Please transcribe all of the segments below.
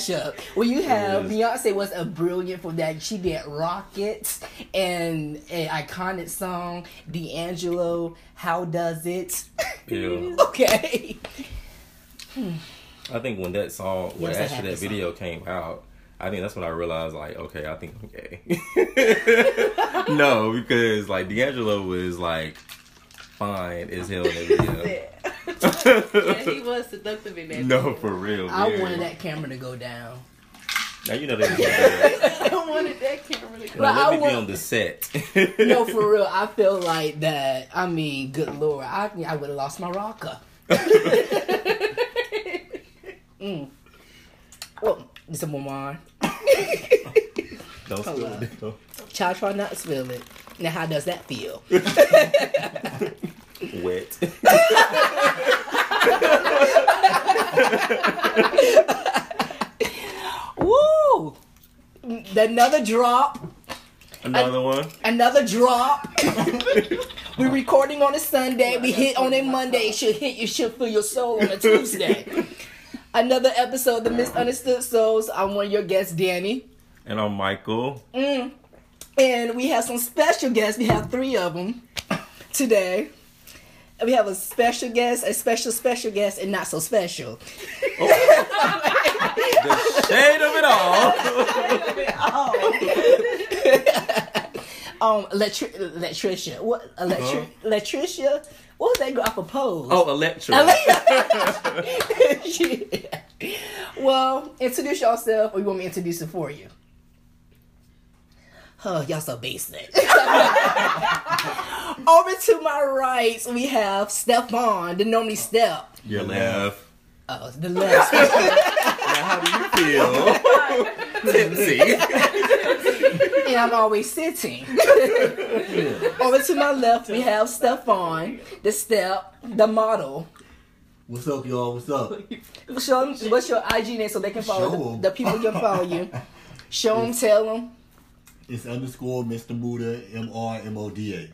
mashup. Well, you have. Beyonce was a brilliant for that. She did Rockets and an iconic song, D'Angelo. How does it? Yeah. okay. I think when that song, when Yes, actually that video came out, I think that's when I realized, like, okay, I think I'm gay. no, because like D'Angelo was like fine as hell in that video. Yeah, he was seductive in that. no, for real. I very. wanted that camera to go down. Now you know they was do that. I wanted that camera to go. Well, Now, I let me be on the set. No, for real. I feel like that. I mean, good lord, I I would have lost my rocker. mm. Oh, some more wine. Don't spill Hold it. Child, try not to spill it. Now, how does that feel? Wet. Woo! Another drop. Another one. Another drop. We're recording on a Sunday. We hit on a Monday. It should hit you should feel your soul on a Tuesday. Another episode of the Misunderstood Souls. I'm one of your guests, Danny. And I'm Michael. Mm. And we have some special guests. We have three of them today. We have a special guest, a special special guest, and not so special. The shade of it all. Um, Electri- Electricia. What? Electri- Electricia? What was that girl of Pose? Oh, Elektra. Yeah. Well, introduce yourself, or you want me to introduce it for you? Oh, y'all so basic. Over to my right, we have Stefan, the normally Step. Your left. Oh, the left. Now, how do you feel? Tipsy. and I'm always sitting. Over to my left, we have Stefan, the Step, the model. What's up, y'all? What's up? Show them, what's your IG name so they can follow Show the, 'em. the people can follow you. Show them, tell them. It's underscore Mr. Muda, M R M O D A.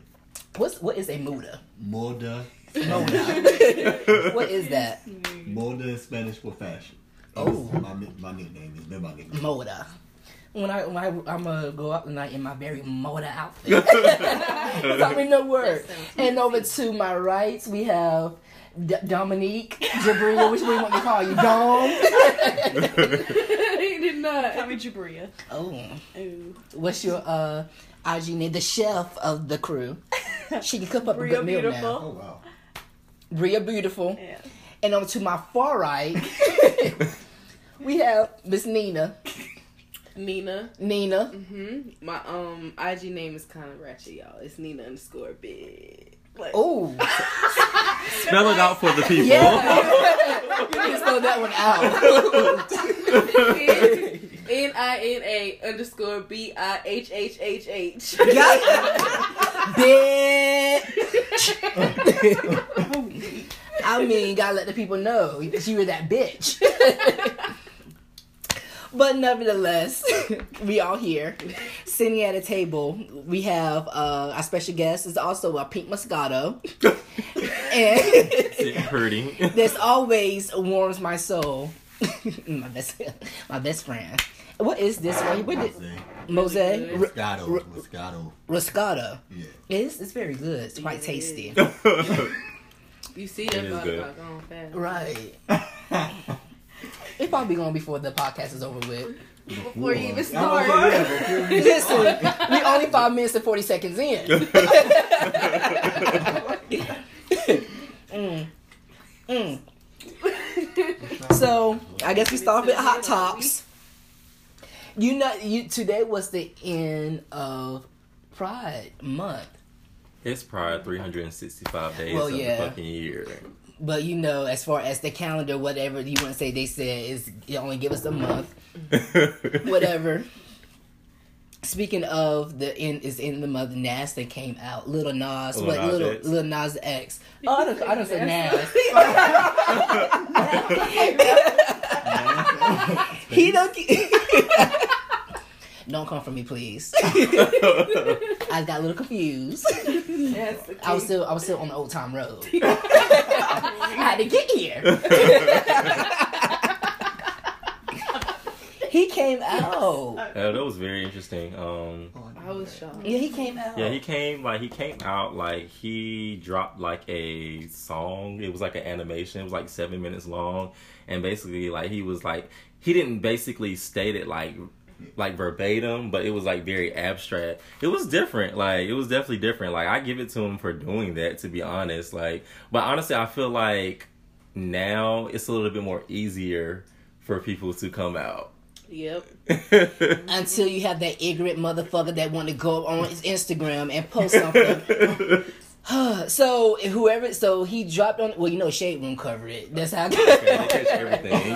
What's what is a muda? Moda. Moda. what is that? Moda is Spanish for fashion. Oh. My, my nickname is been my nickname. Moda. When I when I I'm gonna go out tonight in my very moda outfit. Tell me no word. And over to my right we have D- Dominique Jabria. Which one you want me to call you? Dom. he did not. Tommy Jabria. Oh. Ooh. What's your uh IG name? The chef of the crew. She can cook up a Bria good meal Beautiful. now. Oh wow. Bria Beautiful. Yeah. And on to my far right, we have Miss Nina. Nina. Nina. hmm My um IG name is kind of ratchet, y'all. It's Nina underscore big. Like, Oh, Spell it out for the people. yeah. you need to spell that one out. N I N A underscore B I H H H H. Got. Bitch. I mean, gotta let the people know that you were that bitch. But nevertheless, we all here sitting at a table. We have uh, our special guest is also a pink Moscato, and Sitting hurting. this always warms my soul. my best, my best friend. What is this? What, what did, Mose. Mose Moscato. Moscato. Roscato. Yeah. It's, it's very good. It's quite tasty. You see that is thought good. going fast. Right. It's probably gonna be before the podcast is over with. Before you even start. was- yeah, before we Listen, we only five minutes and forty seconds in. Mm. Mm. So I guess we start with hot tops. You know, you today was the end of Pride Month. It's Pride 365 days Well, of yeah. the fucking year. But you know, as far as the calendar, whatever you want to say, they said is you only give us a month, mm-hmm. whatever. Speaking of the in is in the month Nas that came out, Little Nas, Lil what Nas little X. Little Nas X. Oh, I don't, I don't say Nas. he don't. don't come for me, please. I got a little confused. Yes, I was still I was still on the old time road. I had to get here. he came out. Yeah, that was very interesting. Um, I was shocked. Yeah, he came out. yeah, he came like he came out like he dropped like a song. It was like an animation. It was like seven minutes long, and basically like he was like he didn't basically state it like like verbatim, but it was like very abstract. It was different. Like it was definitely different. Like I give it to him for doing that. To be honest, like but honestly, I feel like now it's a little bit more easier for people to come out. Yep. Until you have that ignorant motherfucker that want to go on his Instagram and post something. so whoever, so he dropped on. Well, you know, Shade won't cover it. That's how. they catch everything.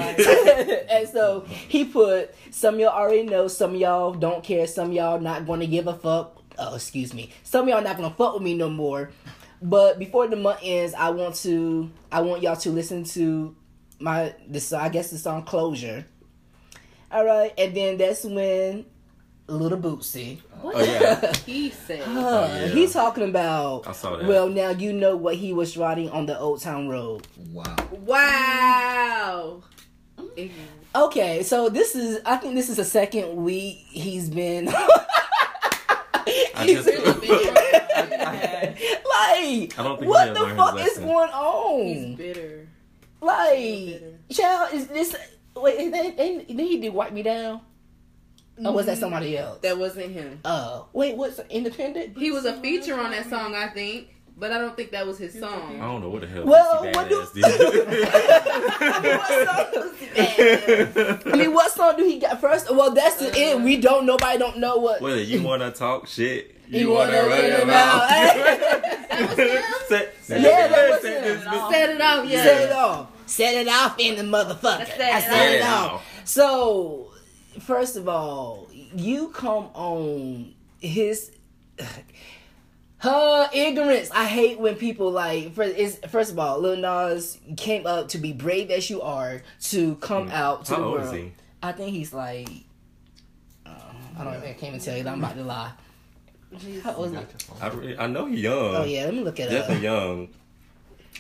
and so he put some of y'all already know, some of y'all don't care, some of y'all not going to give a fuck. Oh, excuse me. Some of y'all not to fuck with me no more. But before the month ends, I want to, I want y'all to listen to my this. I guess the song "Closure." All right, and then that's when Little Boosie. What Oh, yeah. he said? Uh, yeah. He's talking about. I saw that. Well, now you know what he was riding on the Old Town Road. Wow. Wow. Okay, so this is I think this is the second week he's been I he's just- like I don't think what the fuck is going on? He's bitter. Like bitter. child is this wait then, then, then he did wipe me down? Or was that mm-hmm. somebody else? That wasn't him. Oh, wait, what's independent? He was a feature on that song, I think, but I don't think that was his song. I don't know what the hell. Well, what do- Badass did. I mean, what song do he got first? Well, that's the end. We don't. Nobody don't know what. Whether you want to talk shit, You you, wanna want to run run your your mouth. mouth. Set- set- Yeah, that was set him. this Set it off, yeah. Set it off. Set it off in the motherfucker. Set I it set it off. off. So, first of all, you come on his her ignorance. I hate when people like. First, is first of all, Lil Nas came up to be brave as you are to come out to How the old world. is he? I think he's like. Uh, I don't. I can't even tell you. I'm about to lie. How old is he? I, I know he's young. Oh yeah, let me look it up. definitely young.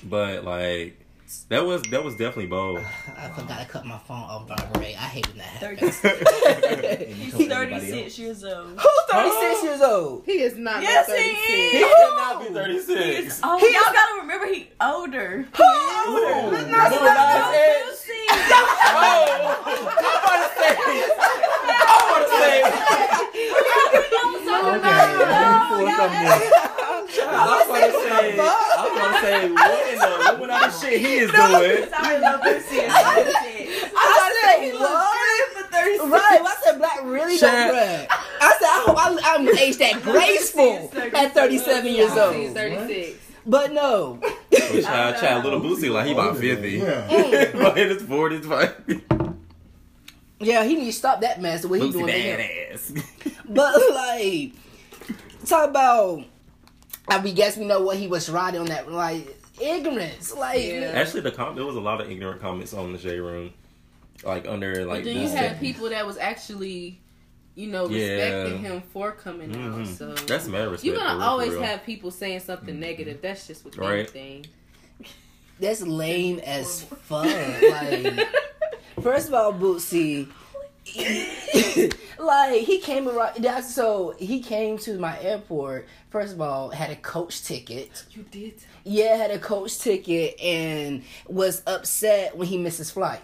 But like that was that was definitely bold. I forgot to cut my phone off vibrate. I hate when that happens. He's 36 years old. Who's 36 years old? He is not Yes, no he 36. is. He cannot be thirty six. Oh, He- y'all gotta remember he older. Who? Lil Lil Nas Nas X. X. Oh, oh. I'm about to say. I'm about to say. Okay, let me pull something in. I was about to say. I was about to say what in the what other shit he is doing. Sorry, love Lucy. I I said, he looks what? good for 36. Right, I said black really Shut- don't brag. I said I hope I, I'm aged that graceful at 37 years He's old. 36. But no, Oh, child, child, little Boosie like he about fifty. Yeah. but in his forties, like yeah, he needs to stop that mess the way he's Boosie doing it. badass. But like, talk about. I mean, guess we know what he was riding on that like ignorance. Like, Yeah. Actually, the com- there was a lot of ignorant comments on the J room, like under like But then you this- had people that was actually, you know, Yeah. respecting him for coming out. Mhm. So That's mad respect. you're gonna real, always real. have people saying something negative. That's just with Right. anything. that's lame as fuck. Like, first of all, Boosie. like he came around that's so he came to my airport first of all had a coach ticket. You did. yeah had a coach ticket and was upset when he missed his flight.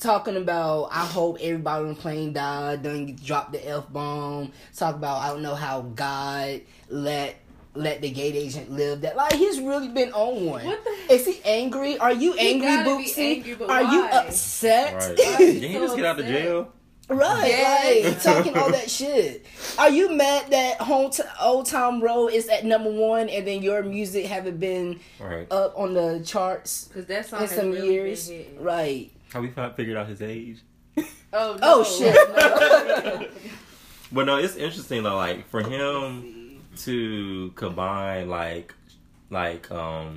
Talking about i hope everybody on the plane died then drop the f-bomb talk about i don't know how god let let the gate agent live that like he's really been on one What the- is he angry are you angry gotta be Boosie? angry, but are you upset Right. Why he so just get out of jail? Right, Yes. like talking all that shit. Are you mad that home t- Old Town Road is at number one, and then your music haven't been Right. up on the charts Because that song in has some really years? been. Right. Have we fi- figured out his age? Oh, oh no. Oh shit. No. But no, it's interesting though. Like for him to combine like like um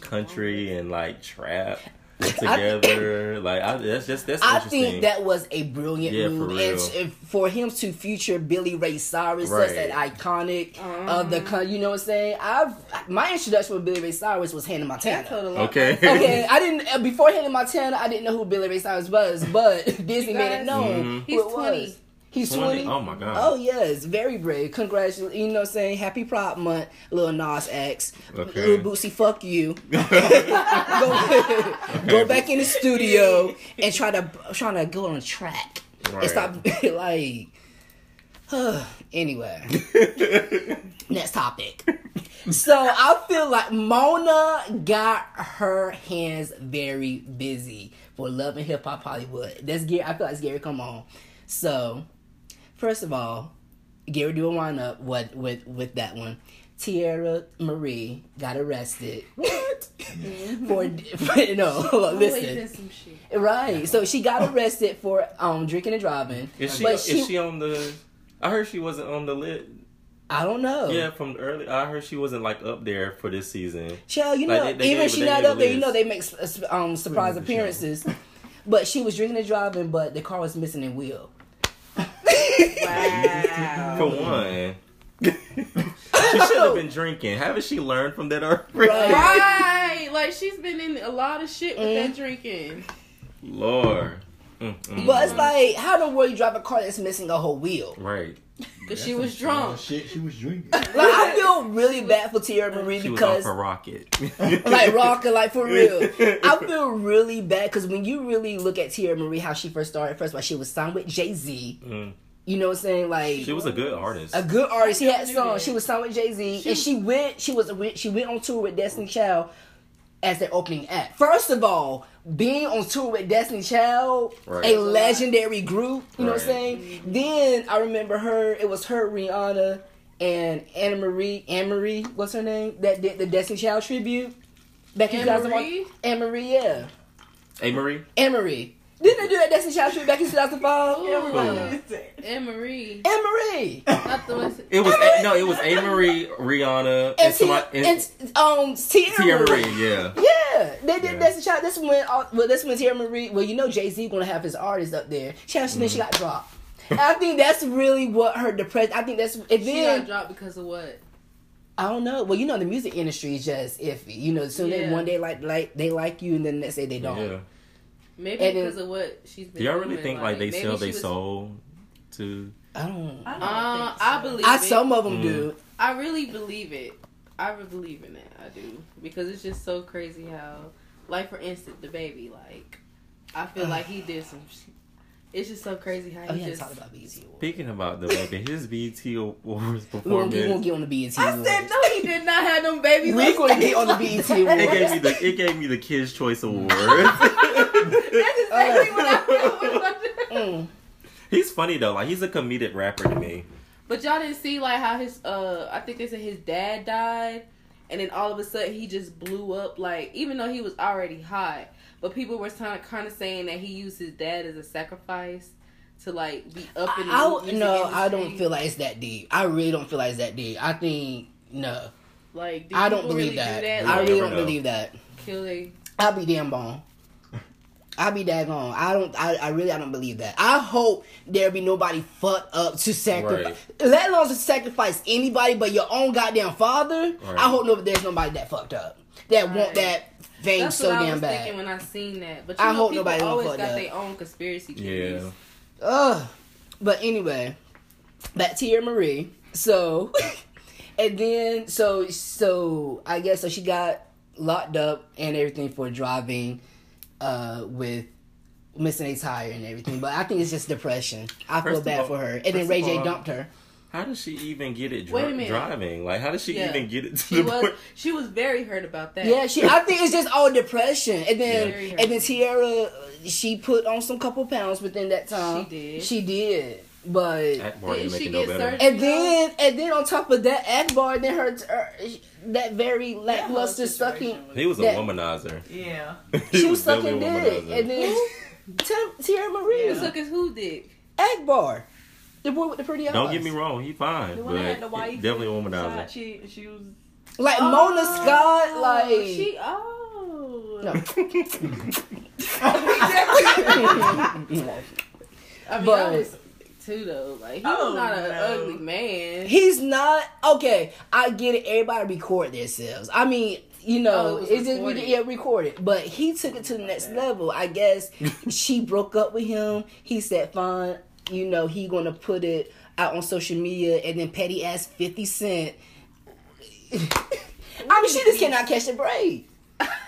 country and like trap together, like I, that's just that's I think that was a brilliant Yeah, for move, real. and t- for him to feature Billy Ray Cyrus, Right. such that iconic of the, Uh-huh. con- you know what I'm saying? I've my introduction with Billy Ray Cyrus was Hannah Montana. That told a okay. okay, I didn't uh, before Hannah Montana. I didn't know who Billy Ray Cyrus was, but Disney You made it guys- known Mhm. who He's it was. 20. He's 20? twenty. Oh my god. Oh yes, very brave. Congratulations. You know what I'm saying? Happy Pride Month, little Nas X. Okay. Lil Boosie, fuck you. go, go back in the studio and try to trying to go on track. Right. And stop like anyway. Next topic. So I feel like Mona got her hands very busy for Love and Hip Hop Hollywood. That's Gary. I feel like it's Gary. Come on. So, first of all, Gary do a wind up with with with that one. Teairra Mari got arrested. What? for, for no, hold listen. in some shit. Right. So she got arrested for um drinking and driving. Is she But is she- she on the? I heard she wasn't on the lit. I don't know. Yeah, from early. I heard she wasn't like up there for this season. Child, you Like, know, they- they even gave- she not up a there, you know, they make um surprise appearances. But she was drinking and driving, but the car was missing a wheel. Wow. For one, she should have been drinking. Haven't she learned from that already? Right. right. Like, she's been in a lot of shit with Mm. that drinking. Lord. Mm, mm, But it's like, how the world you drive a car that's missing a whole wheel? right. Because she was drunk. Shit, she was drinking. Like, I feel really bad for Teairra Mari She was off because, her rocket. like, rocker, like for real. I feel really bad because when you really look at Teairra Mari, how she first started, first of all, she was signed with Jay Z. Mm. You know what I'm saying? Like, She was a good artist. a good artist. She had knew songs. She was signed with Jay Z, and she went. She was she went on tour with Destiny Child as their opening act. First of all, being on tour with Destiny Child, Right. a legendary group. You know what I'm Right. saying? Then I remember her. It was her, Rihanna, and Anna Marie. Anne Marie, what's her name? That did the Destiny Child tribute back in Anne 2001. Marie? Anne Marie, yeah, hey Marie. Anne Marie. Didn't they do that Destiny Child tribute back in 2005? Who? Anne Marie. Anne Marie. Not the one. It was a, no, it was A Marie, Rihanna, and, And, somebody, Tia- and, and um Tierra Tia Marie. Marie. Yeah. Yeah, they did. Yeah. That's the child. This when. all- Well, this when Teairra Mari. Well, you know, Jay Z gonna have his artists up there. She then Mm-hmm. she got dropped. And I think that's really what her depression. I think that's. And She got dropped because of what? I don't know. Well, you know, the music industry is just iffy. You know, soon they one day like like they like you, and then the next day they don't. Yeah. Maybe because of what she's been Do y'all really doing, think like they maybe sell she their was- soul to? I don't. I don't Uh, think so. I believe I it. some of them Mm. do. I really believe it. I really believe in that. I do because it's just so crazy how, like for instance, the baby. Like, I feel like he did some. It's just so crazy how Oh he yeah, just. talk about BET Awards. Speaking about the baby, his BET Awards We won't, we performance. won't get on the BET I said no, he did not have them babies. We're gonna get on the BET It gave me the it gave me the Kids Choice Award. That's exactly what I feel. Mm. he's funny though. Like he's a comedic rapper to me. But y'all didn't see like how his uh I think they said his dad died and then all of a sudden he just blew up like even though he was already hot. But people were kind of kind of saying that he used his dad as a sacrifice to like be up in the I, music no, I don't feel like it's that deep. I really don't feel like it's that deep. I think no. like do I don't believe really that. do that? I really don't know. believe that. kill they I'll be damn gone. I'll be daggone. I don't. I, I really. I don't believe that. I hope there be nobody fucked up to sacrifice. Let alone to sacrifice anybody but your own goddamn father. Right. I hope no, there's nobody that fucked up that want Right. that fame That's so what I damn was bad. thinking when I seen that. But you I know, hope nobody always got that. their own conspiracy theories. Yeah. Ugh. But anyway, back to your Marie. So, and then so so I guess so she got locked up and everything for driving uh with missing a tire and everything. But I think it's just depression. I feel First of bad all- for her. And then Ray J all- dumped her. How does she even get it Wait a dri- minute. driving? Like, how does she Yeah. even get it to She the was point? she was very hurt about that. Yeah, she. I think it's just all depression, and then Yeah. and then Teairra, she put on some couple pounds within that time. She did. She did, but Akbar Didn't didn't make she it no get better. and then and then on top of that, Akbar then her, her that very lackluster sucking. He was a that- womanizer. Yeah. She was sucking dick, and then Ti- Teairra Mari, Who suck his who dick? Akbar, the boy with the pretty eyes. Don't get me wrong, he fine, The one that had the wife. definitely a Shot, womanizer. She she was. Like Mona oh, Scott, oh, like she oh No. I mean, But- I was too though. Like he Oh, was not an no. ugly man. He's not okay. I get it. Everybody record themselves. I mean, you know, Oh, it was it's just we recorded. yeah recorded. But he took it to the next level. I guess she broke up with him. He said, "Fine, you know, he gonna put it out on social media." And then Petty asked Fifty Cent. I mean, she just cannot catch a break.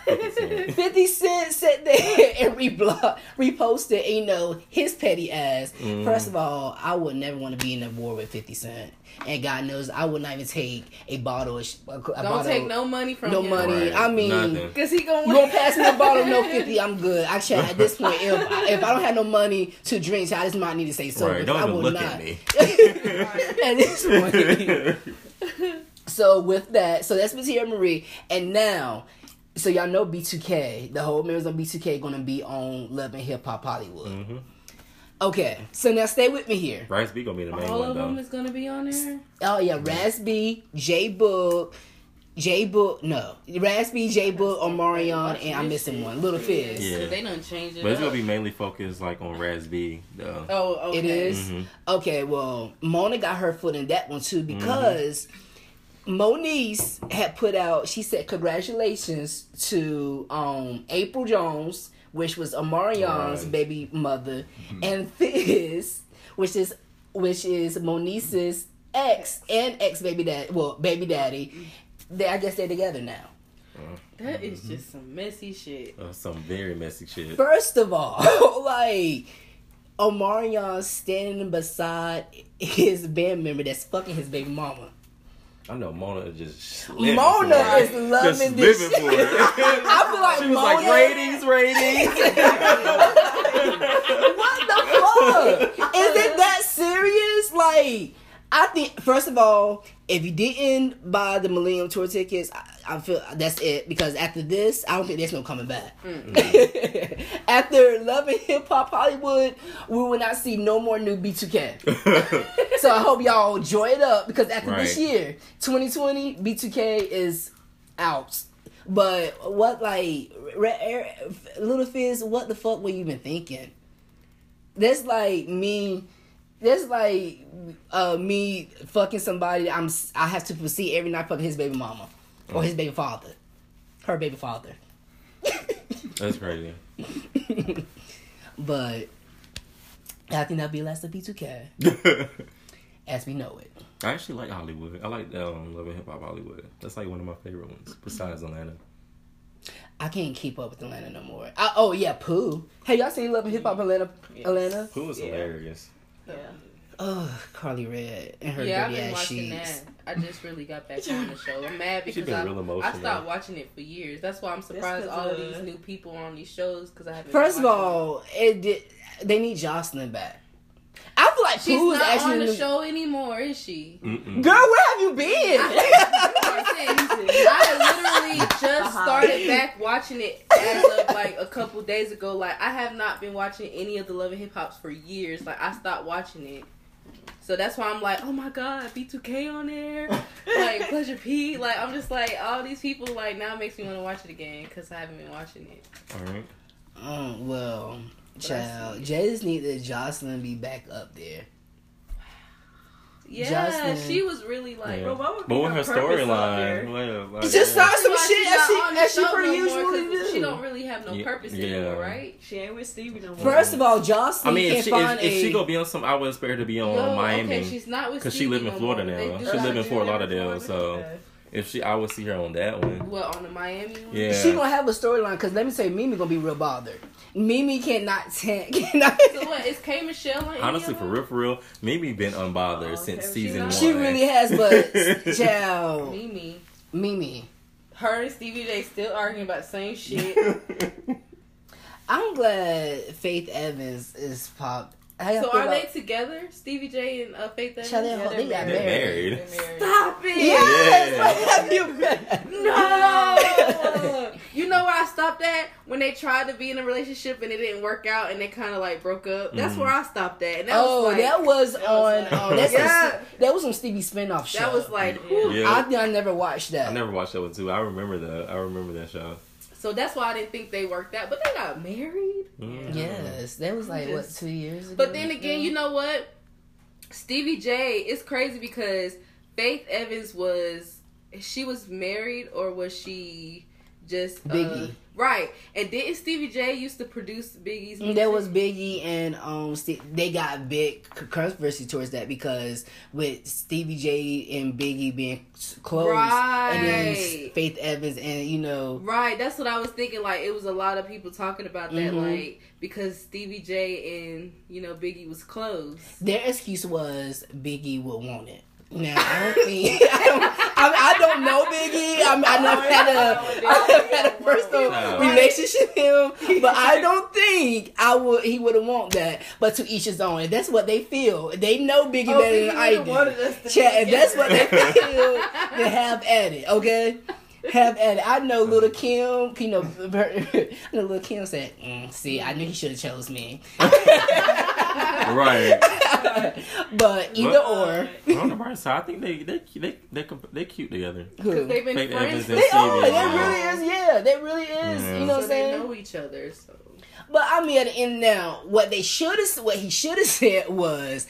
50 Cent sat there and reblock, reposted, you know, his petty ass. Mm. First of all, I would never want to be in a war with 50 Cent. And God knows I would not even take a bottle of sh- a, a Don't bottle, take no money from no him. money. I mean. Cause he gonna you won't pass me a bottle, no 50, I'm good. I check at this point, if I, if I don't have no money to drink, I just might need to say so. Right, don't I even will look not. at me. at this point. So with that, so that's Matia Marie, and now, so y'all know B2K, the whole members on B2K gonna be on Love and Hip Hop Hollywood. Mhm. Okay, so now stay with me here. Raz B gonna be the main all one All of them though. is gonna be on there. Oh yeah, Raz B, J Boog, J Boog, no, Raz B, J Boog, Omarion, and I'm missing one, Little Fizz. Yeah. They done changed it. But it's up. gonna be mainly focused like on Raz B though. Oh, okay. It is? Mhm. Okay, well, Mona got her foot in that one too because Moniece had put out. She said congratulations to um April Jones, which was Omarion's Right. baby mother, and Fizz, which is which is Moniece's ex and ex baby dad. Well, baby daddy. They, I guess they're together now. That is just some messy shit. Uh, some very messy shit. First of all, like Omarion standing beside his band member that's fucking his baby mama. I know Mona is just living Mona for it. is loving just this living for it. I feel like she was Mona, like ratings, ratings. What the fuck? Is it that serious? Like, I think first of all, if you didn't buy the Millennium Tour tickets, I, I feel that's it because after this, I don't think there's no coming back. Mm-hmm. after loving Hip Hop Hollywood, we will not see no more new B2K. so I hope y'all enjoy it up because after this year, 2020, B2K is out. But what like Little Fizz? What the fuck were you even thinking? That's like me. That's like uh, me fucking somebody. I'm I have to see every night fucking his baby mama or his baby father, her baby father. That's crazy. But I think that'll be the last of B2K as we know it. I actually like Hollywood. I like um, Love and Hip Hop Hollywood. That's like one of my favorite ones, besides Atlanta. I can't keep up with Atlanta no more. I, oh yeah, Pooh. Hey, y'all seen Love and Hip Hop Atlanta? Atlanta. Who was Yeah. hilarious? Yeah. Ugh, Karlie Redd and her Yeah, I've dirty been ass watching sheets. that. I just really got back on the show. I'm mad because been I, real I stopped watching it for years. That's why I'm surprised all of of- these new people are on these shows because I haven't. First of all, it did. They need Joseline back. I feel like it. she's Pooh is not actually on the new- show anymore, is she? Mm-mm. Girl, where have you been? I literally just started back watching it as of like a couple days ago. Like I have not been watching any of the Love and Hip Hops for years. Like I stopped watching it. So that's why I'm like, oh my god, B2K on there, like Pleasure P. Like I'm just like all these people. Like now it makes me want to watch it again because I haven't been watching it. All right. Oh, uh, well, But child. Jay just need that Joseline be back up there. Yeah, Joseline. she was really like. Yeah. Well, what would But be with her her storyline, there? like, Just yeah. start some Why shit she's as she on as she show pretty no more, usually 'cause do. She don't really have no Yeah, purpose yeah. anymore, right? She ain't with Stevie no more. First of all, I mean, can't if she, find if, if she gonna be on some, I would expect her to be on Yo, Miami. okay, she's not with 'Cause she live in Florida more. now. She live in Fort Lauderdale, so- okay. If she, I would see her on that one. What on the Miami one? Yeah. She gonna have a storyline because let me say Mimi gonna be real bothered. Mimi cannot tank. Cannot, So what is K Michelle on? Honestly, of for real, for real, Mimi been unbothered Oh, since okay, season one. she she really has, but child, Mimi. Mimi. Her and Stevie J still arguing about the same shit. I'm glad Faith Evans is popped. How so are about- they together? Stevie J and uh, Faith Evans? Child, they- Yeah, they got they're married. Married. They're married. Stop it! Yes, Yeah. what have you been? No. you know where I stopped at when they tried to be in a relationship and it didn't work out and they kind of like broke up. That's Mhm. where I stopped at. And that oh, was like, that was that was on. like- that's Yeah. some, that was some Stevie spinoff show. that was like. Yeah. I think I never watched that. I never watched that one too. I remember that. I remember that show. So that's why I didn't think they worked out. But they got married. Mm. Yes, that was like what two years ago. But then again, you know what? Stevie J, it's crazy because Faith Evans was she was married or was she just uh, Biggie. Right? And didn't Stevie J used to produce Biggie's? Mm, There was? Biggie and um they got big controversy towards that because with Stevie J and Biggie being close, and then Right. Faith Evans and you know Right, that's what I was thinking. Like it was a lot of people talking about that, Mhm. like because Stevie J and you know Biggie was close. their excuse was Biggie would want it. Now I don't think I don't, I, don't know Biggie. I, I never had a I never had a personal No. relationship with him, but I don't think I would he would have want that. But to each his own. If that's what they feel, they know Biggie Oh, better than I do. Chat, if that's what they feel, then have at it, okay? Have at it. I know little Kim, you know, her- I know little Kim said, mm, see, I knew he should have chose me. Right. but either What? or. On the bright side, I think they they they they they cute together. Because They've been Faith friends. They Stevie, are. That yeah. really is. Yeah, that really is. Yeah. You know what I'm saying? they saying? know each other. So But I mean, at the end now, what they should have, what he should have said was,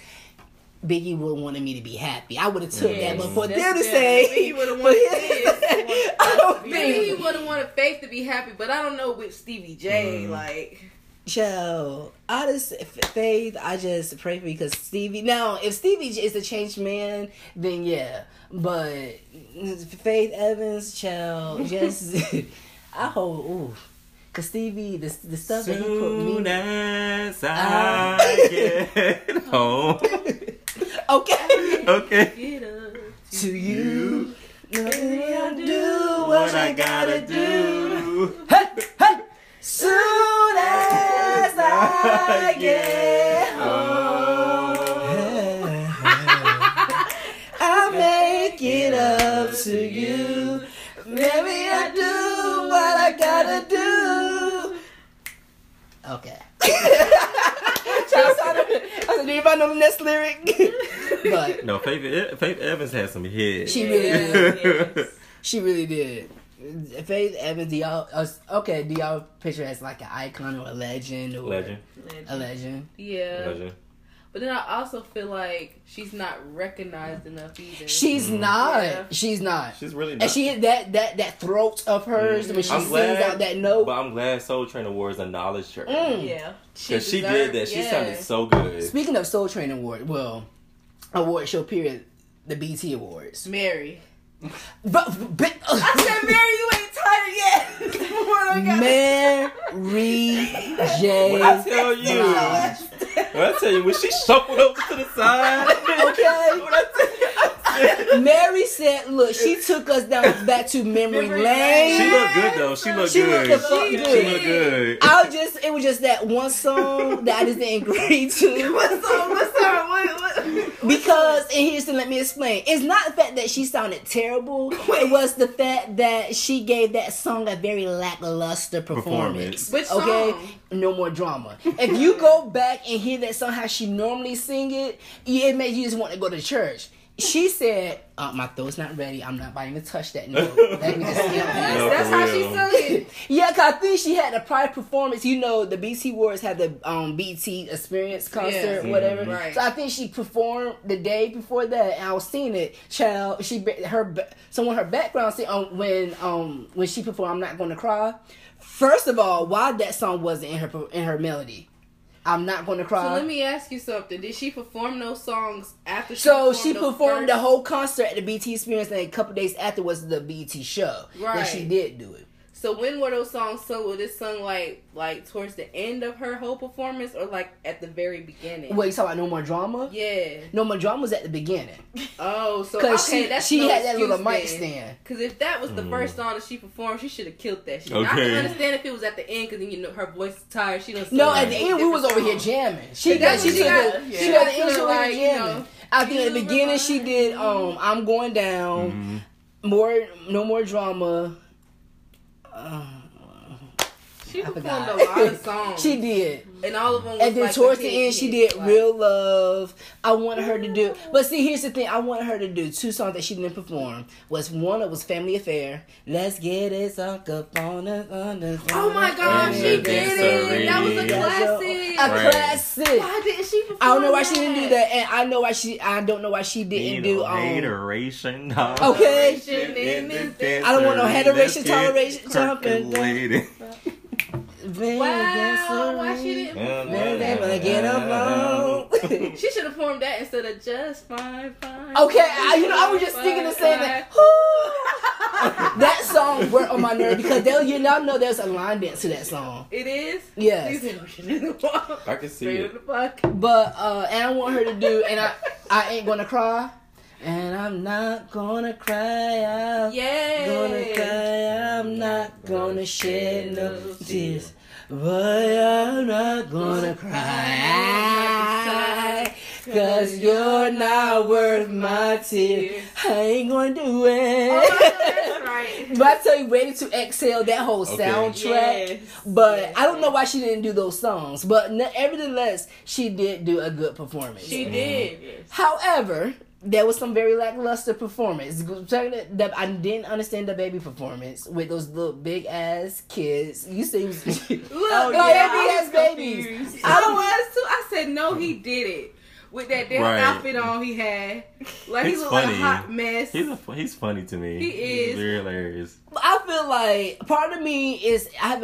Biggie would wanted me to be happy. I would have took Yes. that, but for them to say, Biggie would've wanted him- this. I don't maybe he think. would have wanted Faith to be happy, but I don't know with Stevie J. Mm. Like Joe, I just Faith. I just pray for you because Stevie. Now, if Stevie is a changed man, then yeah. But Faith Evans, child, just I hope. Ooh, cause Stevie, the the stuff that he put Soon me. as Ah. I get home. okay. Okay. to you. Nothing I do what I gotta do. Hey, hey. Soon as I get home, I'll make it up to you. Maybe I do what I gotta do. Okay. I said, anybody know the next lyric? but No, Faith, Faith Evans had some hits. She really did. did. She really did. Faith Evans, do y'all uh, okay? Do y'all picture as like an icon or a legend or Legend. a legend? Yeah, Legend. but then I also feel like she's not recognized enough either. She's Mhm. not. Yeah. She's not. She's really not. And she that that that throat of hers when she I'm sings glad, out that note. But I'm glad Soul Train Awards acknowledged her. Mm. Yeah. Because she, deserved- did that. She yeah. sounded so good. Speaking of Soul Train Award, well, award show period, the BET Awards. Mary. But, but I said, Mary, you ain't tired yet. What I got- Mary J. When I tell you, when I tell you, when she shuffled over to the side, Okay. when I tell you, I said- Mary said, "Look, she took us down back to memory, Memory lane." lane. she looked good though. She looked She good. looked the fuck She looked good. I was just, it was just that one song that I just didn't agree to What's up? What's? What? What? because, and here's to let me explain. It's not the fact that she sounded terrible. It was the fact that she gave that song a very lackluster performance. Performance. Which Okay, song? no more drama. If you go back and hear that song how she normally sing it, it makes you just want to go to church. She said, uh, "My throat's not ready. I'm not about to even touch that note. Let me just skip past No, That's for how she real. sung it. Yeah, cause I think she had a prior performance. You know, the BET Awards had the um BET Experience concert, Yeah. whatever. Mhm. Right. So I think she performed the day before that, and I was seeing it. Child, she ba- her ba- someone her background said um, when um when she performed, "I'm not going to cry." First of all, why that song wasn't in her in her melody? I'm not gonna cry. So let me ask you something. Did she perform those songs after? She So she performed the whole concert at the BET Experience, and a couple days after was the BET show. Right. Right. she did do it. So when were those songs sung? Was this sung like like towards the end of her whole performance, or like at the very beginning? Wait, you talking about No More Drama? Yeah. No More Drama was at the beginning. Oh, so Because okay, she, that's she no had that little excuse mic stand. Because if that was the Mm. first song that she performed, she should have killed that shit. Now, I Okay. can understand if it was at the end, because then you know her voice is tired. She doesn't. No, at the end we was over here jamming. She got she she got- the yeah. she got the She intro got, like, like, you know, I think at the beginning she did um I'm going down, Mhm. more no more drama. Uh, She I performed forgot. a lot of songs. she did. and all of them. And then like towards a the hit end, she did like- "Real Love." I wanted her to do, but see, here's the thing: I wanted her to do two songs that she didn't perform. Was one that was "Family Affair." Let's get it sunk up on us. On us Oh my god, she did it! That was a classic. A Right. classic. Why didn't she perform I don't know why she didn't do that, and I know why she. I don't know why she didn't Need do. a Um, hateration. Okay. I don't want no hateration, Let's toleration, jumping. percolated. Wow, why she didn't perform yeah, that? Get along. She should have performed that instead of just fine, fine. Okay, I, you know, I was just thinking the same thing. that song worked on my nerve because there, you now know there's a line dance to that song. It is. Yes. These emotions in the wall. I can see Straight it. in the fuck. But uh, and I want her to do, and I, I ain't gonna cry, and I'm not gonna cry out. Yeah. Gonna cry, I'm not gonna shed no tears, but I'm not gonna cry. Cause you're not worth my tears. I ain't gonna do it. Oh, right. But I tell you, Ready to Exhale, that whole Okay. soundtrack. Yes. But Yes. I don't know why she didn't do those songs. But nevertheless, she did do a good performance. She did. Mm-hmm. However, there was some very lackluster performance. That I didn't understand the baby performance with those little big ass kids. You see, Look, oh, yeah, yeah, I big was ass babies. confused. I I don't- was too. I said no, he did it with that damn Right. outfit on he had. Like He's he looked like a hot mess. He's a, he's funny to me. He He's is. very hilarious. I feel like part of me is I have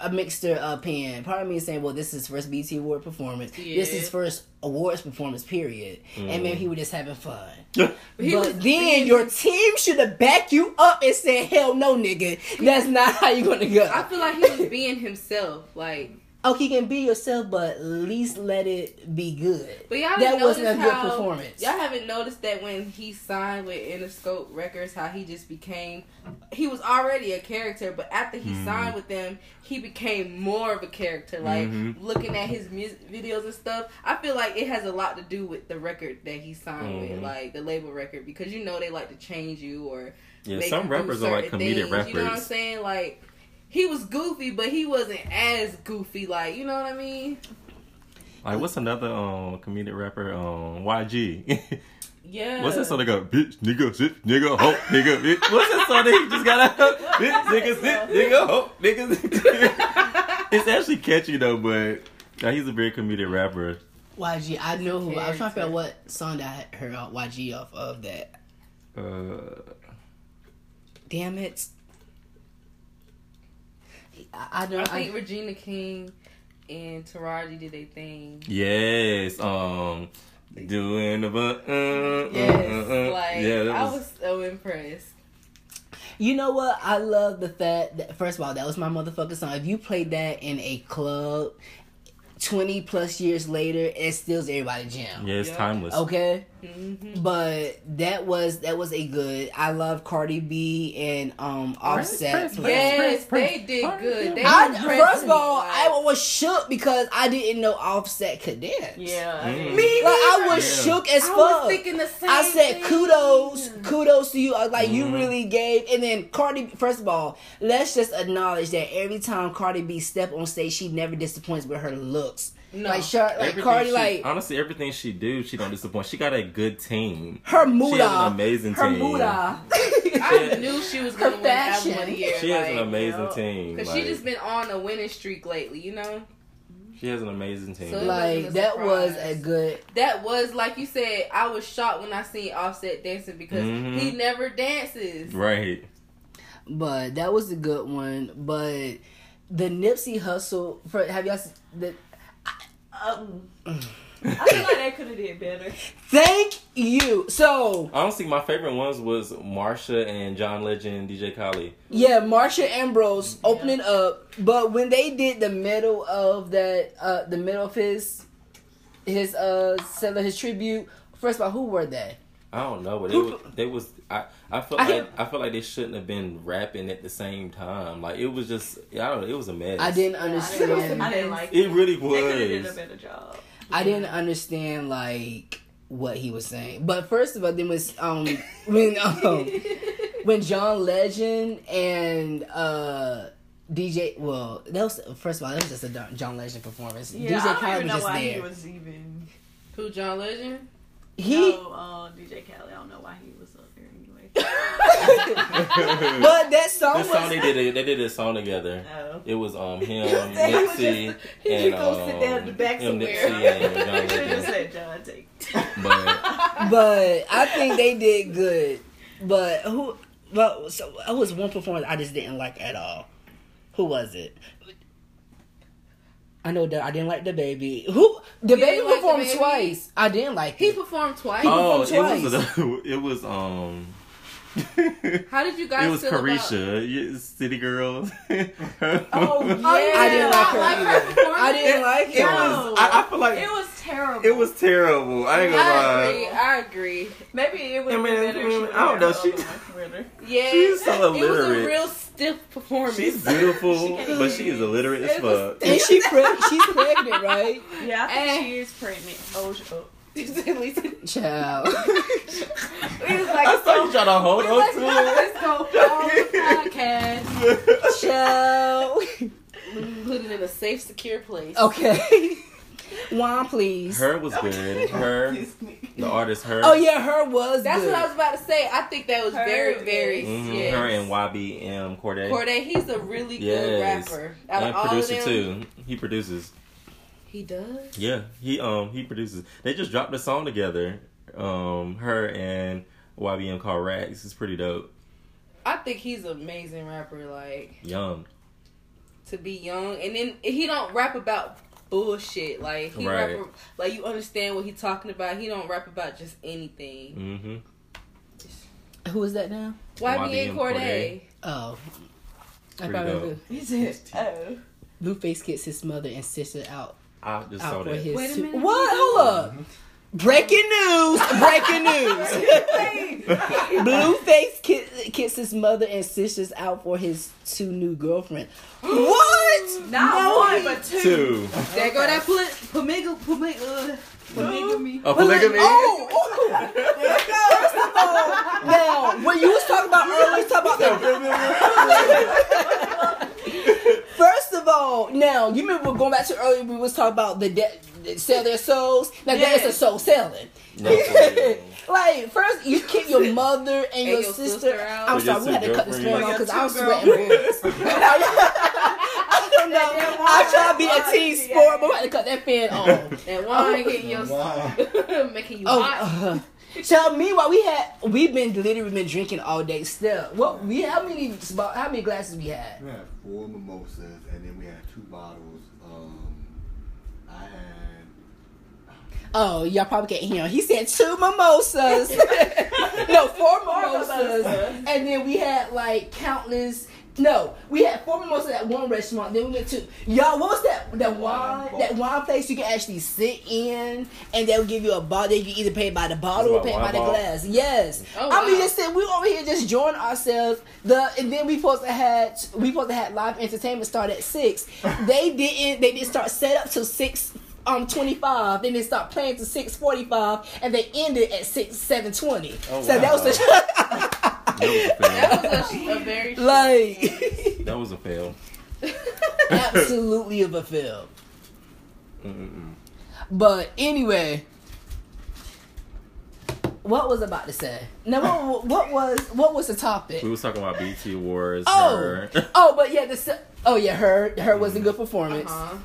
a mixture a mixed opinion. Part of me is saying, well, this is first BET Award performance. This is first awards performance. Period. And maybe he mm. was just having fun. He but then being- your team should have backed you up and said, "Hell no, nigga, that's not how you're gonna go." I feel like he was being himself. Like, oh, he can be yourself, but at least let it be good. but y'all That wasn't a notice good how- performance. Y'all haven't noticed that when he signed with Interscope Records, how he just became. He was already a character, but after he Mhm. signed with them, he became more of a character. Like Mhm. looking at his music videos and stuff, I feel like it has a lot to do with the record that he signed with, Mhm. like the label record, because you know they like to change you or Yeah, make some you do rappers are like comedic things, rappers. You know what I'm saying? Like he was goofy, but he wasn't as goofy. Like you know what I mean? Like, what's another um comedic rapper? Um, YG. Yeah. What's that song they got? Bitch, nigga, shit, nigga, ho, nigga, bitch. What's that song that he just got out? Bitch, nigga, shit, nigga, ho, nigga. it's actually catchy though, but uh, he's a very comedic rapper. YG, I know who. I was trying to figure out what song that I heard YG off of that. Uh, Damn it. I, I know. I I think Regina King and Taraji did a thing. yes, um, doing the bu- uh, Yes, uh, uh, uh. like yeah, that I was, was so impressed. You know what? I love the fact that first of all, that was my motherfucking song. If you played that in a club, twenty plus years later, it stills everybody jam. yeah, it's Yeah. timeless. Okay, Mm-hmm. but that was that was a good. I love Cardi B and um Offset. Prince, Prince, Yes, Prince, they did good. They I, impressed first of all, I was shook because I didn't know Offset could dance. yeah, Mm. did. Me, like I was Yeah. shook as I fuck. was thinking the same. I said thing. kudos, kudos to you. Like you Mhm. really gave, and then Cardi. First of all, let's just acknowledge that every time Cardi B step on stage, she never disappoints with her looks. No. Like, Char- like Everything Cardi, she- like honestly, everything she do, she don't disappoint. She got a good team. her muda, She has an amazing her team. muda. I knew she was gonna Her win album fashion. of the year. She has an amazing you know? team. Cause like, she just been on a winning streak lately, you know. she has an amazing team. So- like wasn't that was a good. That was like you said. I was shocked when I seen Offset dancing because Mhm. he never dances. right. But that was a good one. But the Nipsey Hussle for have y'all the. I- Um, I feel like they could have did better. Thank you. So Honestly, my favorite ones was Marsha and John Legend, DJ Khaled. yeah, Marsha Ambrosius opening up, but when they did the middle of that, uh, the middle of his, his uh, selling his tribute. First of all, who were they? I don't know, but it was, they was I I felt I like hear- I felt like they shouldn't have been rapping at the same time. Like it was just I don't know, it was a mess. I didn't I didn't, understand. I didn't like It It really They did a was. better job. I didn't understand like what he was saying. But first of all, then was um when um when John Legend and uh DJ well that was first of all that was just a John Legend performance. Yeah, DJ I don't Khaled even was know just why there. he was even. Who John Legend? He no, uh, DJ Khaled. I don't know why he was up there anyway. but that song This was song they did a, they did a song together. Oh. It was um him, He was Nipsey, just- he and could go sit down the um, back him, somewhere. Nipsey, and John Should have said John take. But but I think they did good. But who but so it was one performance I just didn't like at all. Who was it? I know that I didn't like DaBaby. Who the You baby didn't like performed DaBaby? twice. I didn't like He it. performed twice. oh, performed it was it was um. How did you guys It was feel about- Caresha, yeah, City Girls. Oh, yeah, I didn't like her Like her either. performance? I didn't like It it. No. was. I, I feel like It was terrible. it was terrible. I ain't gonna I lie. agree. I agree. Maybe it was I mean, better. I mean, I don't know, she- other one with her. Yeah, She's so It was a real stiff performance. She's beautiful, She but she is even- illiterate as It was- fuck. And she pre- she's pregnant, right? Yeah, I think Eh. she is pregnant. Oh, sh-. At least Child. we was like, I saw you trying to hold on let's, to let's go follow the podcast. it. Child. Put it in a safe, secure place. Okay. Wine, please. Her was good. Her, the artist, her. Oh yeah, her was That's good. what I was about to say. I think that was Her very, very. Mhm, yes. Her and YBN Cordae. Cordae, he's a really good rapper. Out and of all of producer them, too. He produces. He does. Yeah, he um he produces. They just dropped a song together. Um, her and YBN called Rags. It's pretty dope. I think he's an amazing rapper. Like Young. to be young, and then he don't rap about bullshit. Like he Right. rap like you understand what he's talking about. He don't rap about just anything. Mm-hmm. Who is that now? YBN YBN Cordae. Cordae. Oh. I Pretty probably dope. do. He said, oh. Blueface gets his mother and sister out I just saw that. his Wait a minute. What? Hold up. Breaking news! Breaking news! Blueface ki- kicks his mother and sisters out for his two new girlfriends. What? Not No, one, but two. Two. There go that poli- polyg- poly- uh, Polygamy. A polygamy. Oh, oh. First of all, now when you was talking about earlier, talking about the First of all, now you remember going back to earlier we was talking about the de- sell their souls. Now that is a soul selling. No, like first you kick your mother and, your, your sister. sister out. I'm sorry, we had to cut this girlfriends. one off because I your was two sweating bullets. I don't know. I try to be a team sport, but we had to cut that fan off. and wine getting your Wow. making you Oh, hot. uh, so meanwhile we had we've been literally been drinking all day still. What we how many how many glasses we had? We had four mimosas and then we had two bottles. Um, I had Oh, y'all probably can't hear him. He said two mimosas. no, four mimosas. And then we had like countless. No, we had four mimosas at one restaurant. Then we went to y'all. What was that? That wine. That wine place you can actually sit in, and they'll give you a bottle. You can either pay by the bottle or pay like by the glass. Yes. Oh, I mean, wow. just said we over here just enjoying ourselves. The and then we supposed to had we supposed to have live entertainment start at six. they didn't. They didn't start set up till six. Um, twenty five. Then they start playing to six forty five, and they ended at six seven twenty. Oh, so that was the That was a fail. That was a, a very like That was a fail. absolutely of a fail. Mm-mm. But anyway, what was I about to say? Now, what, what was what was the topic? We was talking about BET Awards. Oh, her. oh, but yeah, the oh yeah, her her was a good performance. Uh-huh.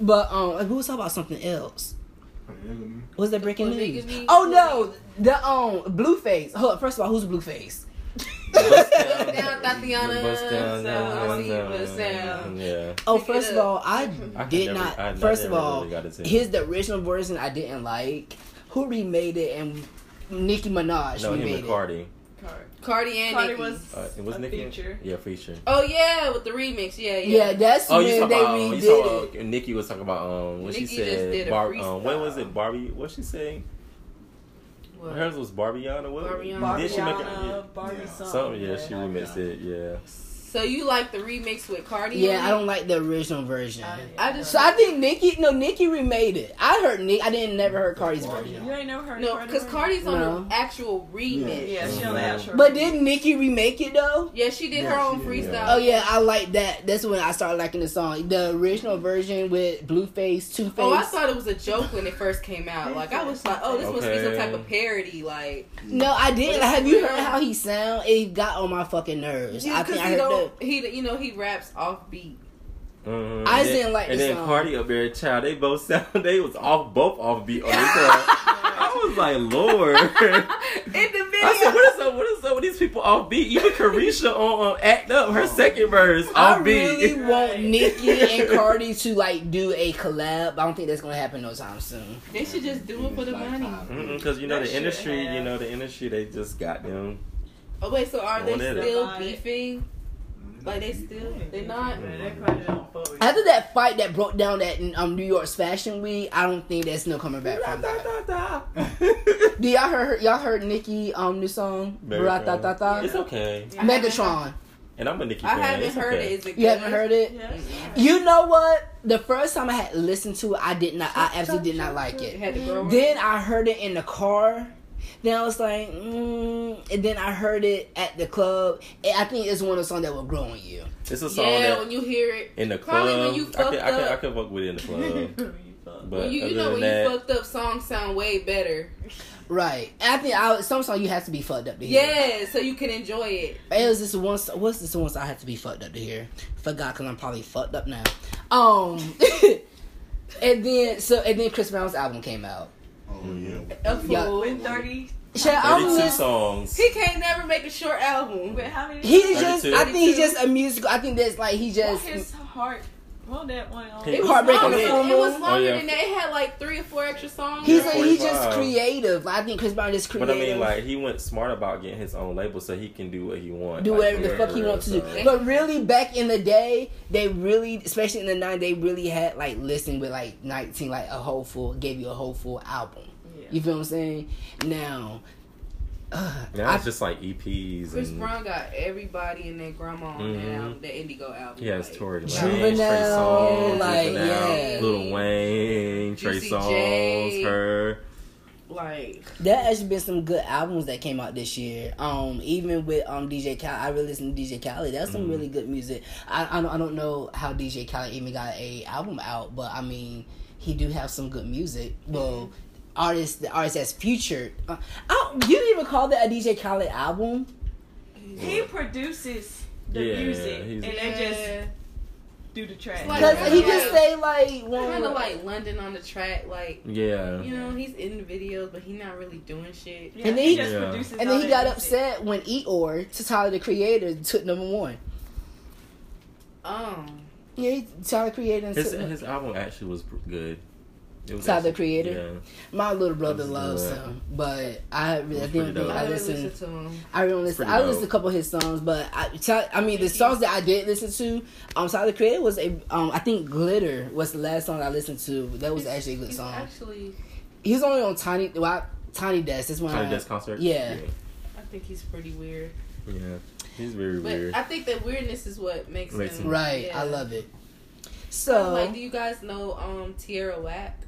But um, we was talking about something else. polygamy. Was that breaking news? Oh no, the um Blueface. Hold up, first of all, who's Blueface? Bust Bust down, Thotiana. Bust down, So, I bust see you down. down. Yeah. Oh, first of all, I I did never- not. I- I first of all, really got here's the original version I didn't like. Who remade it? And Nicki Minaj No, him remade and it. Cardi. Cardi and Cardi Nicki. was Uh, it was a Nicki. feature. Yeah, feature. Oh yeah, with the remix. Yeah, Yeah, yeah. that's Oh, when talking they about? You redid talking it. about? Nicki was talking about um what Nicki she just said. did a Bar, um, what was it? Barbie? What she say? What? Hers was Barbiana. What? Barbiana. Did she make it? Barbiana, Barbie Yeah. song. Something. Yeah, she remixed it. Yeah. So you like the remix with Cardi? Yeah, I don't like the original version. Oh, yeah. I just So I think Nicki, no, Nicki remade it. I heard Nick. I didn't never heard Cardi's version. You ain't never heard no, because version? Cardi's on No. the actual remix. Yeah, she on the actual. But didn't Nicki remake it though? Yeah, she did Yeah, her own did, freestyle. yeah. Oh yeah, I like that. That's when I started liking the song. The original version with Blueface, Two Face. Oh, I thought it was a joke when it first came out. Like I was like, oh, this must be some type of parody. Like, no, I didn't. Have you heard how he sound? It got on my fucking nerves. I because think I he heard don't, he you know he raps off beat. Mhm. I And didn't like And the then song. Cardi up there, child. They both sound. They was off both off beat on this song. I was like, Lord. In the video, I said, what is up? What is up with these people off beat? Even Caresha on, on Act Up, her second verse I off beat. really want Right. Nicki and Cardi to like do a collab. I don't think that's gonna happen no time soon. they should just do it for the money. Because you know That the industry, have- you know the industry, they just got them. Oh wait, so are they still Divide. beefing? Like they still they not? They probably don't fuck with After that fight that broke down that um, New York's Fashion Week, I don't think that's no coming back from that. Do y'all heard y'all heard Nicki um new song? It's okay, I Megatron. and I'm a Nicki I fan. haven't It's heard okay. it. Is it You haven't heard it? Yeah. You know what? The first time I had listened to it, I did not. I absolutely did not like It it. had to grow. Then I heard it in the car. Then I was like, mm, and then I heard it at the club. And I think it's one of the songs that will grow on you. It's a song yeah, that when you hear it, in the club. When you I fucked can, I can, I can fuck with it in the club. But when you, you know than when that, you fucked up, songs sound way better. Right. And I think I, some song you have to be fucked up to hear. Yeah, so you can enjoy it. It was this one. song- What's this one I had to be fucked up to hear? Forgot because I'm probably fucked up now. Um, and then so and then Chris Brown's album came out. Oh yeah. A fool. Yeah. With 30. Shit, I'm 32 just, songs. He can't never make a short album. But how many? he's just. I think he's just a musical. I think that's like he What just. his heart? Well, that one. On, It It was Heartbreak longer, on the than- Full it was longer Oh, yeah. than that. It had like three or four extra songs. He's Yeah, a, he's just creative. I think Chris Brown is creative. But creative. I mean, like he went smart about getting his own label, so he can do what he wants. do like, whatever the fuck he wants to do. But really, back in the day, they really, especially in the '90s, they really had like listening with like 19, like a whole full, gave you a whole full album. Yeah. You feel what I'm saying? Now, uh, Now I, it's just like EPs Chris and Brown got everybody and their grandma on Mhm. that album, the Indigo album. he has like, Tory Lanez, Juvenile, Trey Songz, like, Juvenile, yeah. Lil Wayne, Trey Juicy Songz, her. Like, there actually been some good albums that came out this year. Um, even with um DJ Khaled, I really listened to DJ Khaled. That's some Mhm. really good music. I I don't, I don't know how DJ Khaled even got a album out, but I mean he do have some good music. Well, artists the artist that's featured. Uh, I you didn't even call that a DJ Khaled album. He produces the Yeah, music, he's- and they just do the track. Like- Because he Yeah. just say like one kind of like London on the track. Like, Yeah. you know, he's in the videos, but he's not really doing shit. Yeah, And then he he- just Yeah. produces. and then he got music. upset when IGOR, to Tyler the Creator, took number one. Um, Yeah, he, Tyler the Creator His took- his album actually was good. It was Tyler, the Creator? Yeah. My little brother loves him, but I really, I That's think pretty dope. I I didn't listen. listen to him. I don't listen. I dope. listened to a couple of his songs, but I, Ty- I mean the songs that I did listen to. Um, Tyler the Creator was a. Um, I think Glitter was the last song I listened to. That was actually a good He's song. Actually, He was only on Tiny. Well, Tiny Desk. That's when Tiny I, Desk concert. Yeah. I think he's pretty weird. Yeah. Yeah. He's very But weird. I think that weirdness is what makes, Makes him him- Right, yeah. I love it. So, So, like, do you guys know um Tierra Whack,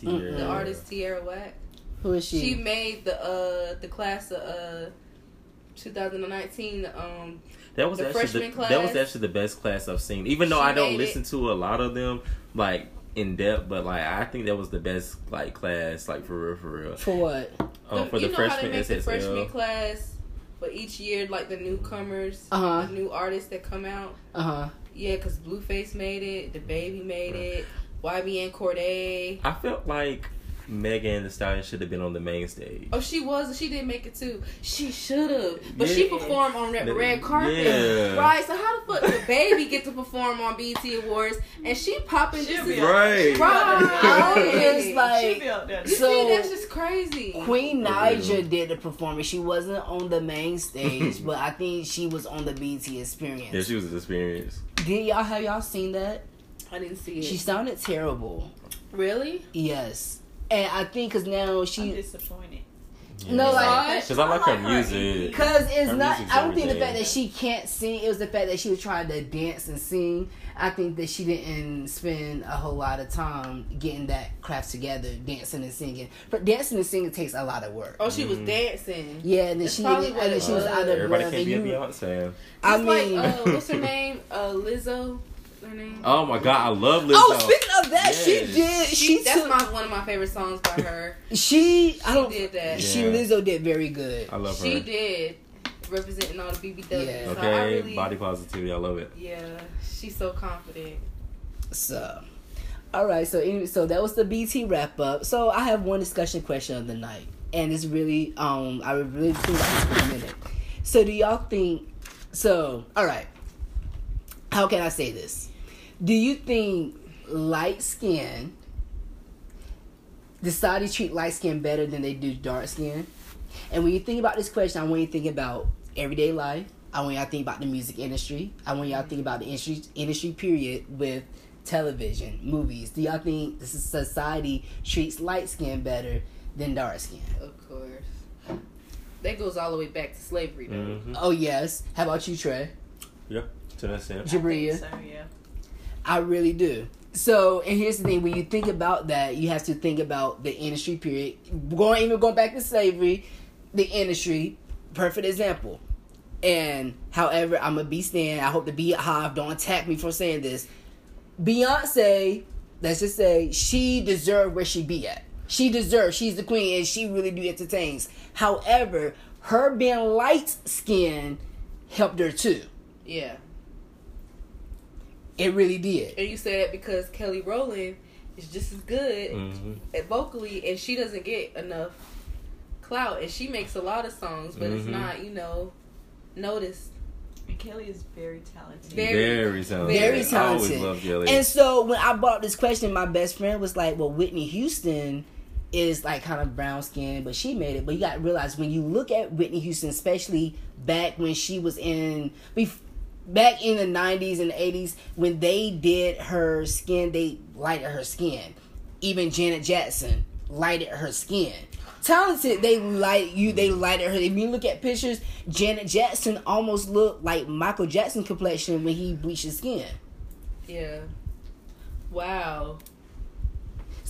Tier. the artist Tierra Whack? who is she? She made the uh the class of uh 2019 um That was The actually the, freshman that was actually the best class I've seen. Even though She I don't made listen to a lot of them like in depth, but like I think that was the best like class like for real for real. for what? Um, for you the know how they freshman make the freshman class for each year like the newcomers, Uh-huh. the new artists that come out. Uh huh. Yeah, because Blueface made it, DaBaby made it, YBN Cordae. I felt like Megan Thee Stallion should have been on the main stage. Oh, she was. She didn't make it too. She should have, but she performed on red, red carpet. yeah. Right. So how the fuck did baby get to perform on BET Awards and she popping She'll just be as- Right. I'm Right. just She like be up there. You So- see, that's just crazy. Queen Naija did the performance. She wasn't on the main stage, but I think she was on the BET experience. Yeah, she was an experience. Did y'all have y'all seen that? I didn't see it. She sounded terrible. really? Yes, and I think because now I'm she disappointed. no like Because I like her I like her music. because it's Her not. I don't think the fact that she can't sing. It was the fact that she was trying to dance and sing. I think that she didn't spend a whole lot of time getting that craft together, dancing and singing. But dancing and singing takes a lot of work. Oh, she was Mhm. dancing. Yeah, and then That's she probably and then she was was. out of Everybody breath. can't and be a you- Beyonce. I mean, like, uh, what's her name? Uh, Lizzo. Her name. Oh my god, I love Lizzo. oh, speaking of that, she did. She, that's took. my one of my favorite songs by her. she. I don't. did that. She Lizzo did very good. I love her. She did representing all the BBW. Yeah. So I Okay, really, body positivity, I love it. Yeah, she's so confident. So, all right. So, anyway, so that was the BET wrap up. So, I have one discussion question of the night, and it's really, um, I really think about this for a minute. So, do y'all think? So, all right. How can I say this? Do you think light skin? Decide to treat light skin better than they do dark skin? And when you think about this question, I want you to think about everyday life. I want y'all to think about the music industry. I want y'all to think about the industry industry period with television, movies. Do y'all think this is society treats light skin better than dark skin? Of course. That goes all the way back to slavery, though. hmm Oh yes. How about you, Trey? Yeah, to an extent. Jabria? So yeah. I really do. So, and here's the thing: when you think about that, you have to think about the industry period. Going even going back to slavery, the industry, perfect example. And however, I'm a be stand. I hope the BeyHive don't attack me for saying this. Beyonce, let's just say she deserved where she be at. She deserves. She's the queen, and she really do entertains. However, her being light skinned helped her too. Yeah. It really did. And you said that because Kelly Rowland is just as good hmm at vocally, and she doesn't get enough clout, and she makes a lot of songs, but it's Mhm. not, you know, noticed. And Kelly is very talented. Very- Very, talented. very I always talented. love Kelly. And so when I brought up this question, my best friend was like, "Well, Whitney Houston is like kind of brown skin, but she made it." But you got to realize when you look at Whitney Houston, especially back when she was in, bef- back in the '90s and '80s, when they did her skin, they lighted her skin. Even Janet Jackson lighted her skin. Talented, they light you. They lighted her. If you look at pictures, Janet Jackson almost looked like Michael Jackson complexion when he bleached his skin. Yeah. Wow.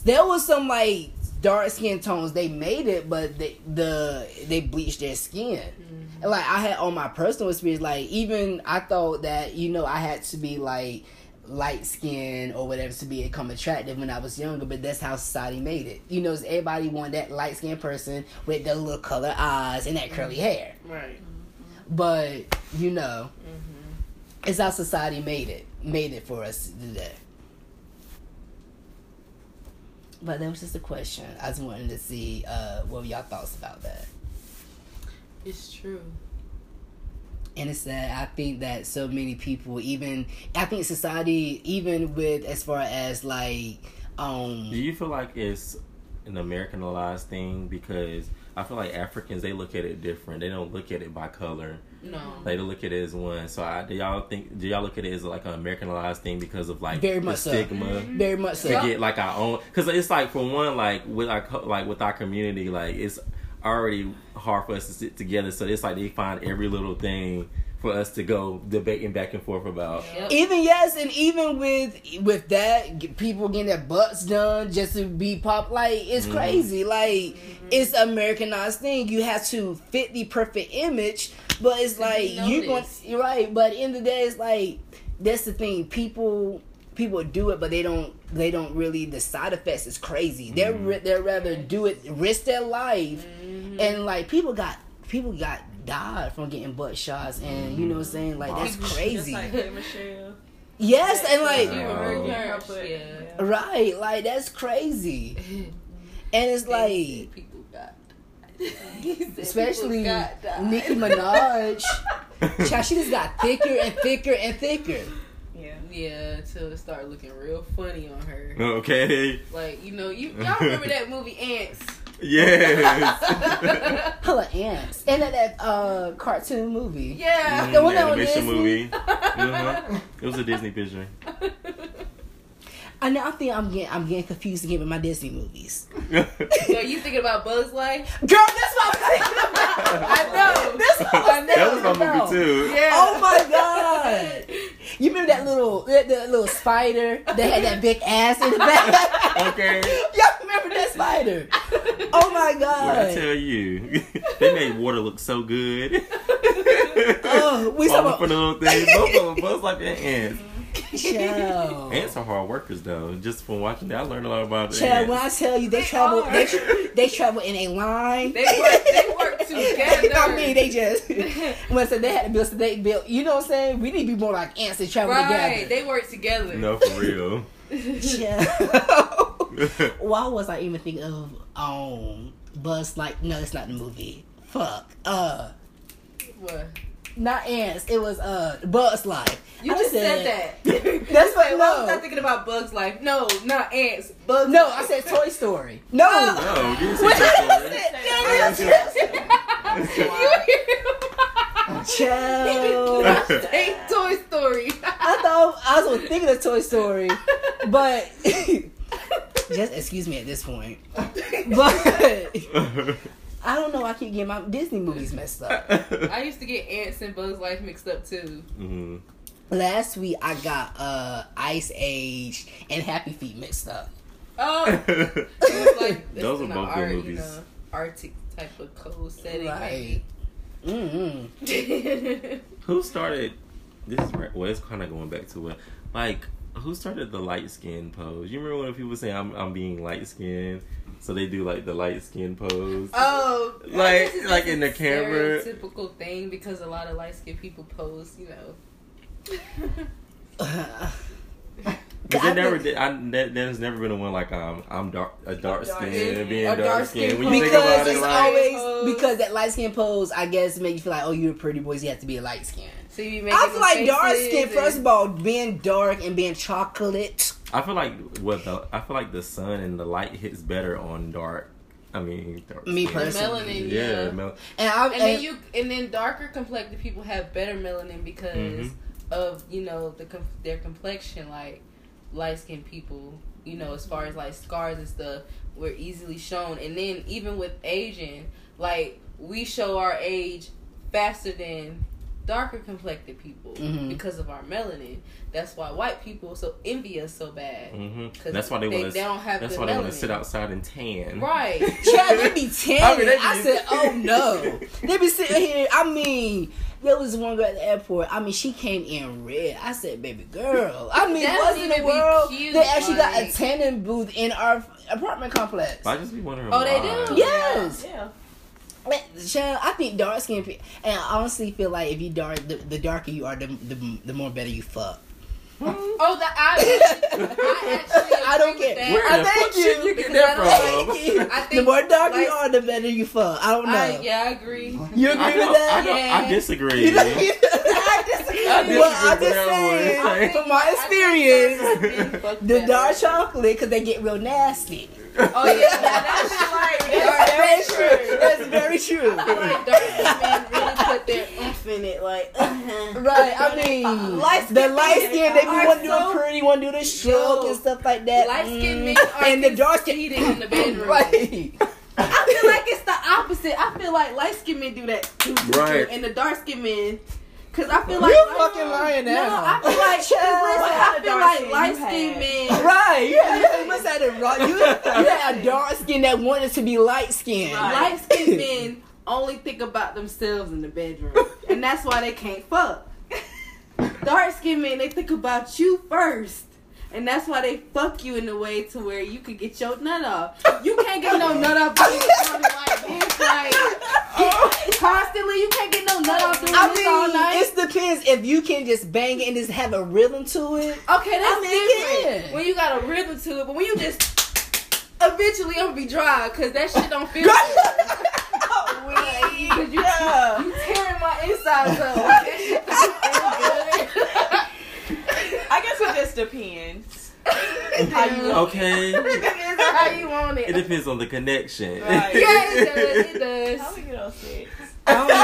There was some like dark skin tones. They made it, but they the they bleached their skin. And like I had on my personal experience, like even I thought that you know I had to be like light skin or whatever to be become attractive when I was younger, but that's how society made it. You know, everybody wanted that light skinned person with the little color eyes and that curly hair. Right. But you know, Mm-hmm. it's how society made it, made it for us today. But that was just a question. I just wanted to see uh, what were y'all thoughts about that. It's true. And it's that I think that so many people, even I think society, even with as far as like, um, Do you feel like it's an Americanized thing? Because I feel like Africans they look at it different. They don't look at it by color. No. They look at it as one. So I, do y'all think? Do y'all look at it as like an Americanized thing because of like Very the much so. stigma? Mm-hmm. very much so. to get like our own because it's like for one like with our like with our community like it's already hard for us to sit together so it's like they find every little thing for us to go debating back and forth about Yep. Even yes, and even with with that, g- people getting their butts done just to be pop, like it's Mhm. crazy. Like it's Americanized thing. You have to fit the perfect image, but it's like be you going noticed. you're right. But in the end the day, it's like that's the thing. People people do it, but they don't they don't really. The side effects is crazy. They're Mhm. they're rather do it, risk their life, Mhm. and like people got people got died from getting butt shots, and you know what I'm saying. Like that's crazy. Like Yes, and like She Wow. was Yeah, hurt, but- yeah. right, like that's crazy. and it's like people got. Especially people got. Nicki Minaj. Child, she just got thicker and thicker and thicker. Yeah. Yeah, until it started looking real funny on her. Okay. Like you know, you y'all remember that movie Ants? Yes. Hella ants. And that, that uh cartoon movie. Yeah. The one that was animation Disney? movie. Uh-huh. It was a Disney picture. I know I think I'm getting I'm getting confused again with my Disney movies. So you thinking about Bugs Life? Girl, that's what I'm thinking about. I know. That's what I was that was my thinking about. movie too. Yeah. Oh my god! You remember that little that, that little spider that had that big ass in the back? Okay. Y'all remember that spider? Oh my What I tell you, they made water look so good. Oh, we Falling talking for the little things. Both of them, buzz like the ants. Child. Ants are hard workers, though. Just from watching that, I learned a lot about the Child, when I tell you they, They travel, are. they, tra- they travel in a line. They work. They work together. I mean, they just when I said they had to build, so they built. You know what I'm saying? We need to be more like ants that travel right. together. They work together. No, for real. Child. Why was I even thinking of um Buzz? Like, no, it's not the movie. Fuck. Uh, What? Not ants. It was uh Buzz Life. You I just said, that. That's what- Why no. was I thinking about Bugs Life? No, not ants. Bugs. No, Life. I said Toy Story. No. No, you didn't say Wait, Toy Story. Child. Say Toy Story. I thought I was thinking of Toy Story, but just excuse me at this point. But I don't know. I keep getting my Disney movies messed up. I used to get ants and Bugs Life mixed up too. Mhm. Last week I got uh Ice Age and Happy Feet mixed up. Oh, it was like this Those are the both art, good You movies. know, Arctic type of cold setting. Right. Mm-hmm. Who started? This is right- well, it's kind of going back to it. Like, who started the light skin pose? You remember when people say I'm I'm being light skinned, so they do like the light skin pose. oh, Like- guess it's like in the camera. Typical thing because a lot of light skinned people pose. You know. But I never did. I, there, there's never been a one like um I'm dark a dark dark skin skin- being a dark, dark skin. skin When you think because it's it, like always Pose. because that light skin pose. I guess make you feel like oh you're a pretty boy. So you have to be a light skin. So you be I feel like dark faces skin. First of all, being dark and being chocolate. I feel like what the I feel like the sun and the light hits better on dark. I mean, dark Me skin. personally. Melanin, Yeah, yeah. mel- And I and and, then you and then darker complected people have better melanin because Mhm. of you know the their complexion like light skinned people you know as far as like scars and stuff were easily shown and then even with asian like we show our age faster than darker complected people Mhm. because of our melanin that's why white people so envy us so bad hmm 'Cause That's why they, they- want they don't have That's the why they want to sit outside and tan. right Child, they be tanning. I I, mean, they be- said, oh no. They be sitting here. I mean, there was one girl at the airport. I mean, she came in red. I said, baby girl. I mean, That what don't in the world? cute, they actually got a tanning booth in our apartment complex. I just be wondering. Oh, they do? Yes. Yeah. Man, Child, I think dark skin people, and I honestly feel like if you dark, the, the darker you are, the, the the more better you fuck. Hmm? oh the I, I actually I don't agree with care. Where I the thank fuck you. you get Because that I don't from? Thank you. I the more dark you are, the better you fuck. I don't know. I, yeah, I agree. You agree I with that? I, don't, Yeah. I disagree. You know, I disagree. I disagree well, I'm just that saying, one. I think- from my experience, the dark chocolate, because they get real nasty. Oh yeah, that's like That's very dark true. That's very true. Like dark skinned men really put their oomph in it. Like, uh-huh. Right, I mean, light the skin light men skin, they be want to do so- the pretty, want to do the stroke Yo, and stuff like that. light skin Mm. men are and the dark skin, conceited in the bedroom. right? I feel like it's the opposite. I feel like light skin men do that, too, Right. and the dark skin men. Cause I feel like You light- fucking lying No, now. I feel like Child. listen, I feel dark like skin light you skinned men. Right, you, you must have the right. You, you had a dark skin that wanted to be light skinned. Right. Light skinned men only think about themselves in the bedroom. And that's why they can't fuck. Dark skinned men, they think about you first. And that's why they fuck you in a way to where you can get your nut off. You can't get no nut off doing like this. Like, constantly, you can't get no nut off doing I this all mean, night. it depends if you can just bang it and just have a rhythm to it. Okay, that's I mean, different. yeah. When you got a rhythm to it, but when you just eventually I'm gonna be dry because that shit don't feel good. Oh, Cause you, Yeah. you tearing my insides up. That shit don't feel good. I guess it just depends. How you Okay. Depends on how you want It it. depends on the connection. Right. Yeah, it does. It does. How we get on sex? I don't know.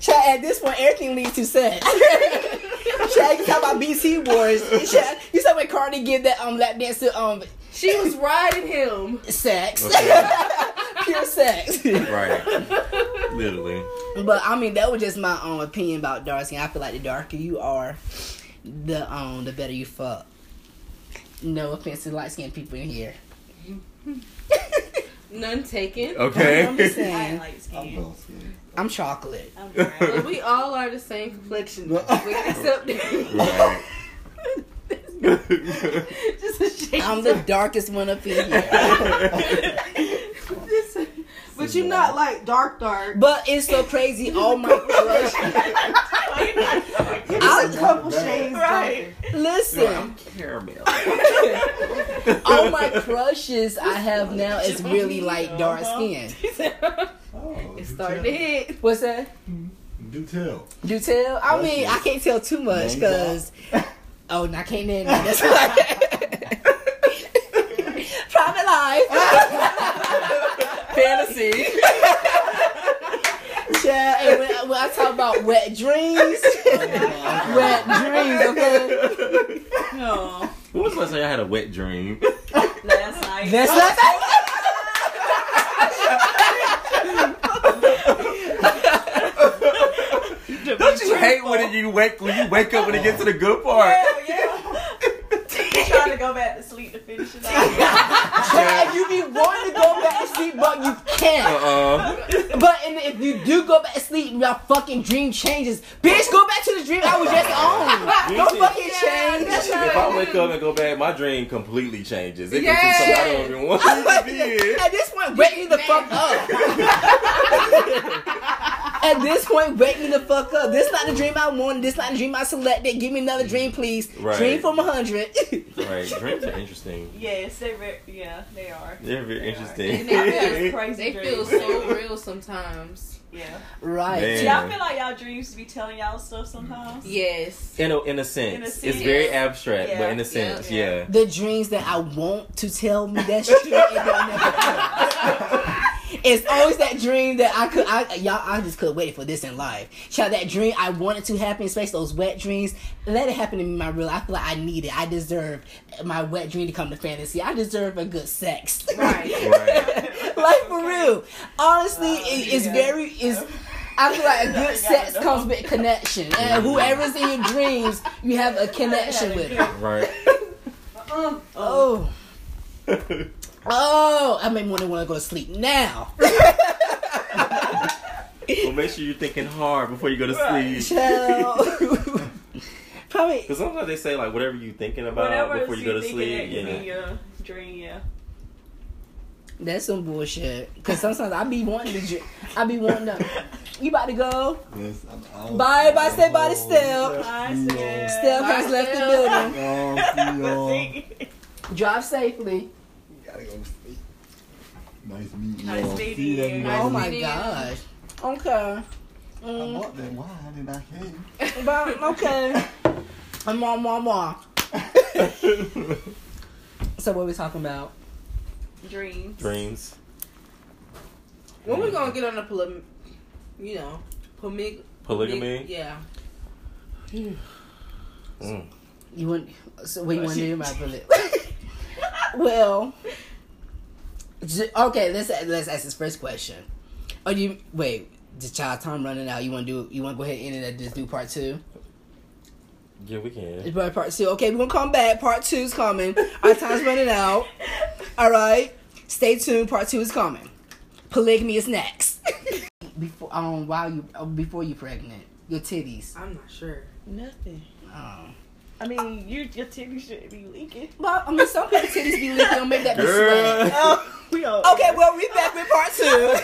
Child, at this point, everything leads to sex. Child, you talk about BC Wars. Child, you saw when Cardi give that um lap dance to um She was riding him. sex, Okay. pure sex. Right. Literally. But I mean, that was just my own opinion about dark skin. I feel like the darker you are, the um the better you fuck. No offense to light skinned people in here. None taken. Okay. I'm just I ain't saying, like I'm skin. dark skinned. I'm chocolate. I'm. But we all are the same complexion. Except right. Just a shade. I'm the darkest one up in here. but you're not like dark dark. But it's so crazy. All my crush. I- just a couple shades Right. Listen, Caramel. all my crushes I have now is really like dark uh-huh. skin. Oh, It's do starting tell. to hit. What's that? Do tell. Do tell? I mean, I can't tell too much Name because. Oh, and I can't name that. That's right. Private life. Fantasy. Yeah, and when, when I talk about wet dreams, wet dreams, okay? No. When was the last time I had a wet dream? Last night. That's not Don't you hate when you wake when you wake up when it gets to the good part? Hell yeah. trying to go back to sleep to finish it out. Yeah, you be wanting to go back to sleep, but you can't. Uh-uh. But and if you do go back to sleep, your fucking dream changes. Bitch, go back to the dream I was just on. Don't fucking change. If I wake up and go back, my dream completely changes. It can Yeah. be something I don't even want it to be. At this point, wake me the fuck up. At this point, wake me the fuck up. This not the dream I wanted. This not the dream I selected. Give me another dream, please. Right. Dream from a hundred. Right, dreams are interesting. Yes, they very, yeah, they are. They're very They are. interesting. And they feel, Crazy they feel so real sometimes. Yeah. right. Man. Y'all feel like y'all dreams to be telling y'all stuff sometimes? Yes. In a, in a sense, In a it's very abstract, but in a sense, Yeah. yeah. The dreams that I want to tell me that's true, it don't never come. It's always that dream that I could, I y'all, I just could wait for this in life. Child, that dream I wanted to happen, especially those wet dreams. Let it happen to me in my real. I feel like I need it. I deserve my wet dream to come to fantasy. I deserve a good sex. Right. Right. like for real. Honestly, Uh, it, it's yeah. very is. I feel like a good sex gotta know. comes with connection, and whoever's in your dreams, you have a connection with. Right. Oh. Oh, I may want to want to go to sleep now. well, make sure you're thinking hard before you go to Right. sleep. Child. Probably. Because sometimes they say like whatever you're thinking about Whatever before you go to sleep. Yeah. your dream, yeah. That's some bullshit. Cause sometimes I be wanting to. dr- I be wanting to. You about to go? Yes, I'm out. Bye, bye, stay by the step. I See. Step has left the building. y'all. See y'all. Drive safely. Gotta go to sleep. Nice meeting Nice y'all. meeting you. y'all. Oh my meeting you. gosh. Okay. I Mm, bought that wine and I came. but okay. More, more, more. So what we talking about? Dreams. Dreams. When we gonna get on the poly, you know, poly, Polygamy. Yeah. Mm. You want? So what you want to do about bullet? well, okay. Let's let's ask this first question. Oh, you wait? The child time running out. You want to do? You want to go ahead and end it and just do part two? Yeah, we can. It's part part two. Okay, we're gonna come back. Part two's coming. Our time's running out. All right. Stay tuned. Part two is coming. Polygamy is next. before um while you uh, before you pregnant, your titties. I'm not sure. Nothing. Um, I mean, you your titties shouldn't be leaking. well, I mean, some people titties be leaking. Don't make that be Girl. swag. Oh, we all. Okay, well, we back with part two.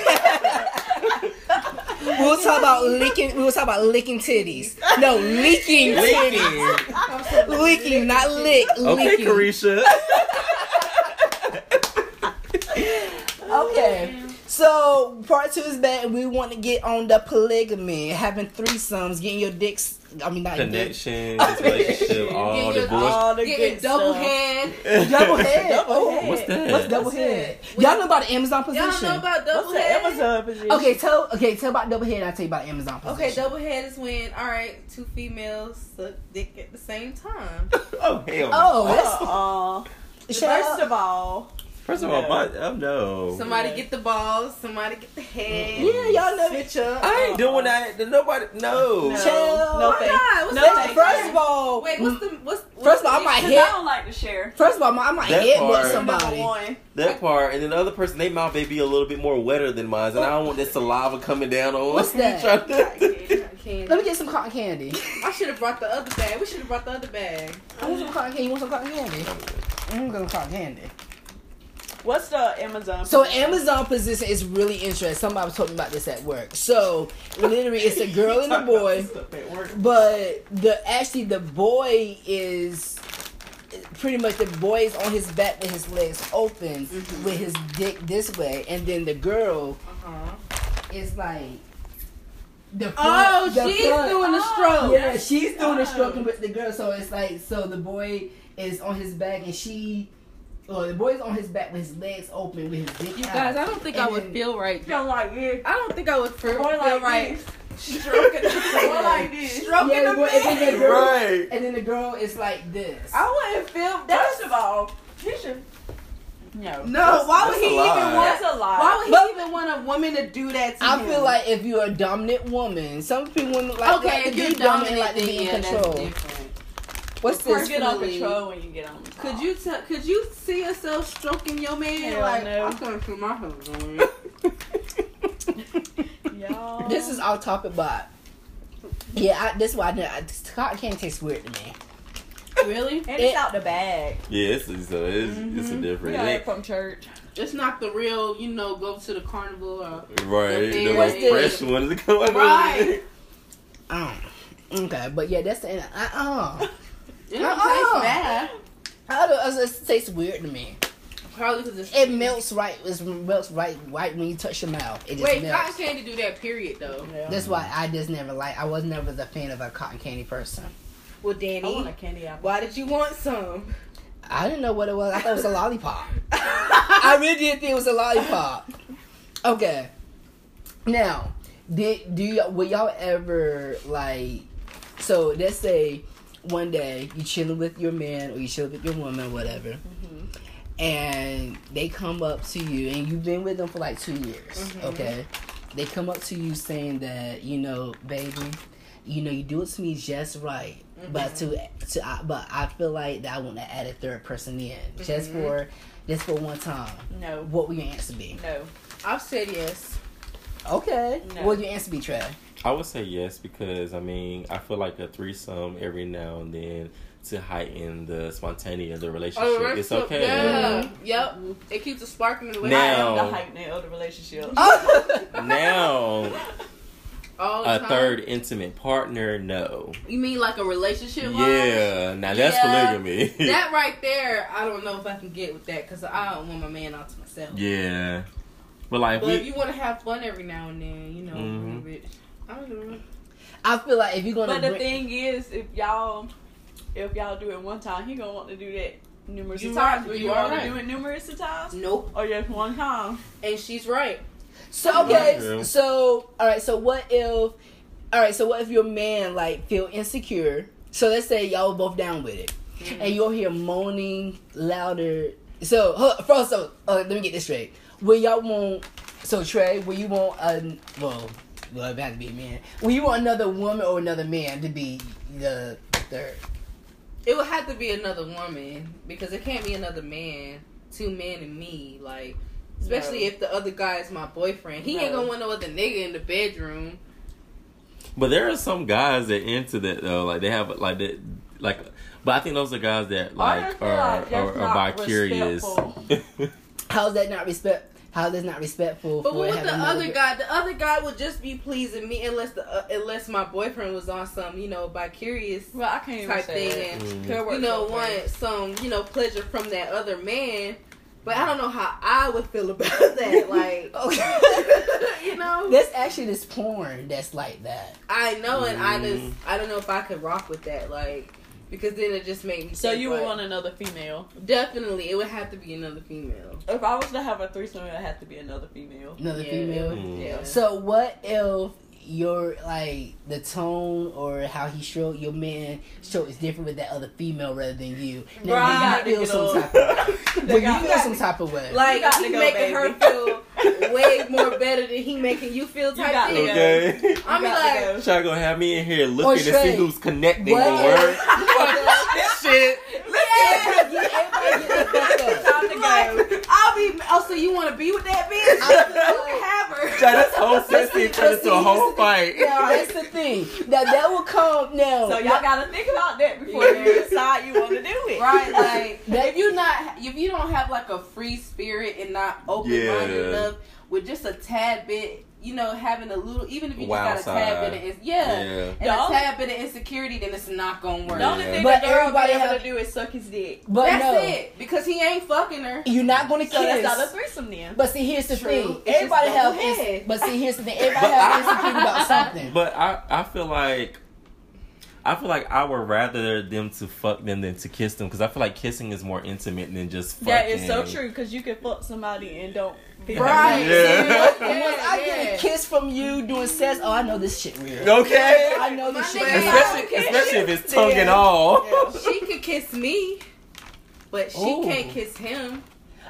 we will talk about licking. We will talk about licking titties. No, leaking titties. Leaking. Leaking, not lick. Okay, leaking. Caresha. Okay. So part two is back. We want to get on the polygamy, having threesomes, getting your dicks. I mean, not dick, Connections, relationship, all the your- bullshit. All the Getting double stuff. head. double head. Double Oh, head. What's that? What's double What's head? that? Y'all know about the Amazon position. Y'all know about double What's the head? Amazon position? Okay, tell okay, tell about double head. I'll tell you about Amazon position. Okay, double head is when all right, two females suck dick at the same time. Oh hell. Oh, that's Uh-uh. First of all, First of all, my oh no. Somebody Yeah. get the balls, somebody get the head. yeah, y'all know. Switch up. I ain't doing that. Nobody. No. no, Chill. no Why not? What's No, the First you. of all, Wait, what's the mm, what's, what's First of all, I might issue? hit- I don't like to share. first of all, I might That hit part. with somebody. one. That part, and then the other person, they mouth may be a little bit more wetter than mine, and I don't want that saliva coming down on. What's that? Trying to- Candy. Let me get some cotton candy. I should have brought the other bag. We should have brought the other bag. I want some cotton candy. You want some cotton candy? I'm mm, gonna cotton candy. What's the Amazon? So position? Amazon position is really interesting. Somebody was talking about this at work. So literally, it's a girl and a boy, but the actually the boy is pretty much the boy is on his back with his legs open, with his dick this way, and then the girl Uh-huh. is like the front, Oh, the she's front- doing the Oh, stroke. Yeah, she's doing the Oh. stroking with the girl. So it's like, so the boy is on his back and she, or the boy's on his back with his legs open with his dick You out. guys, I don't think I would then- feel right. Feel like this. I don't think I would feel, feel like right. this. Stroking Boy like this. Stroking yeah, the the boy, and then the girl, Right. and then the girl is like this. I wouldn't feel. First of all, he should. No. no, That's- why would he even lie. want? That's a lie. Why would he But- even want a woman to do that to him? I him? feel like if you're a dominant woman, some people women like, okay, like to if be you're dominant, dominant, like to be in yeah, that's control. Different. What's this? get on Personally- control when you get on. the Could you tell? Could you see yourself stroking your man? Hell like no. I couldn't feel my husband. Y'all. This is off topic, but yeah, I, this is why I, didn't- I cotton candy tastes weird to me. really? And it's out the bag. Yeah, it's, it's, a, it's, it's a different. Yeah, It it from church. It's not the real. You know, go to the carnival or right. The What's little this? fresh ones coming Right. Um, okay, but yeah, that's the end. uh uh. It don't Uh-uh. taste oh. bad. I don't uh, it just tastes weird to me. Probably because it's It melts right. It melts right, right when you touch your mouth. It just Wait, melts. cotton candy do that? Period, though. Yeah. That's why I just never like. I was never the fan of a cotton candy person. Well, I Danny, want a candy apple. why did you want some? I didn't know what it was. I thought it was a lollipop. I really did think it was a lollipop. Okay. Now, did do y- will y'all ever like? So let's say one day you chilling with your man or you chilling with your woman or whatever, mm-hmm. and they come up to you and you've been with them for like two years. Mm-hmm. Okay, they come up to you saying that you know, baby, you know, you do it to me just right, mm-hmm. but to to I, but I feel like that I want to add a third person in just for just for one time. No. What will your answer be? No. I've said yes. Okay. No. What will your answer be, Trey? I would say yes because I mean I feel like a threesome every now and then to heighten the spontaneity of the relationship. Oh, it's okay. Yeah. Yep. It keeps a spark in the way. Now- I am the heightening of the relationship. Now All the a time. third intimate partner, no. You mean like a relationship? vibe? Yeah, now that's Yeah. polygamy. That right there, I don't know if I can get with that because I don't want my man all to myself. yeah, but like But if you want to have fun every now and then, you know, Mhm. Bitch. I don't know. I feel like if you're gonna But the bring, thing is, if y'all, if y'all do it one time, he gonna want to do that numerous You of right, times. Will you you are want right. to do it numerous times, Nope. or just one time? And she's right. So okay, Yeah. so all right. So what if, all right. So what if your man like feel insecure? So let's say y'all both down with it, and you'll hear moaning louder. So huh, first, so uh, let me get this straight. Will y'all want? So Trey, will you want a well? Well, it has to be a man. Will you want another woman or another man to be the third? It would have to be another woman because it can't be another man. Two men and me, like. Especially No. if the other guy is my boyfriend. He ain't gonna want no other nigga in the bedroom. but there are some guys that into that though. Like they have like that, like. But I think those are guys that like feel are like are, that's are bi curious. How's that not respect? How that's not respectful. But for what would the other girl- guy? The other guy would just be pleasing me unless the uh, unless my boyfriend was on some you know by curious Well, I can't type thing that. and Mm. Could work you know both want some you know pleasure from that other man. But I don't know how I would feel about that. Like you know, There's actually this porn that's like that. I know, and I just Mm. I don't know if I could rock with that. Like because then it just made me. So think, you would like, want another female. definitely it would have to be another female. If I was to have a threesome, it would have to be another female. Another Yeah. female. Mm. Yeah. So what if your like the tone or how he showed your man show is different with that other female rather than you? Now, Right. do you feel some type of They Will you got- feel some type of way? Like You he go, making her feel way more better than he making you feel. Type got to thing. Okay. I'm You like, to go. Try gonna have me in here looking to see who's connecting what the word. Shit. Yeah, yeah, everybody get the fuck up. Time to go. Like, I'll be. Oh, so you want to be with that bitch? I You feel can have her. Try this whole session turned into a whole fight. Now that's the thing. Now that will come now. So y'all gotta think about that before you decide you want to do it. Right, like That- if you not if you don't have like a free spirit and not open minded Yeah. enough with just a tad bit, you know, having a little even if you just Wild got a tad side. bit of ins- yeah, Yeah. and The a only- tad bit of insecurity, then it's not gonna work. The only thing But but a girl everybody be able have- to do is suck his dick. but That's no, it because he ain't fucking her. you're not gonna So that's not a threesome then. But see, here's the True. thing. It's Everybody just have, ins- but see, here's the thing. Everybody But have I- insecurity about something. But I, I feel like I feel like I would rather them to fuck them than to kiss them because I feel like kissing is more intimate than just fucking. That is so true because you can fuck somebody and don't feel Right. Yeah. Once I get a kiss from you doing sex, oh, I know this shit real. Okay. I know this shit real. Especially, especially if it's tongue and all. She could kiss me, but she Ooh. can't kiss him.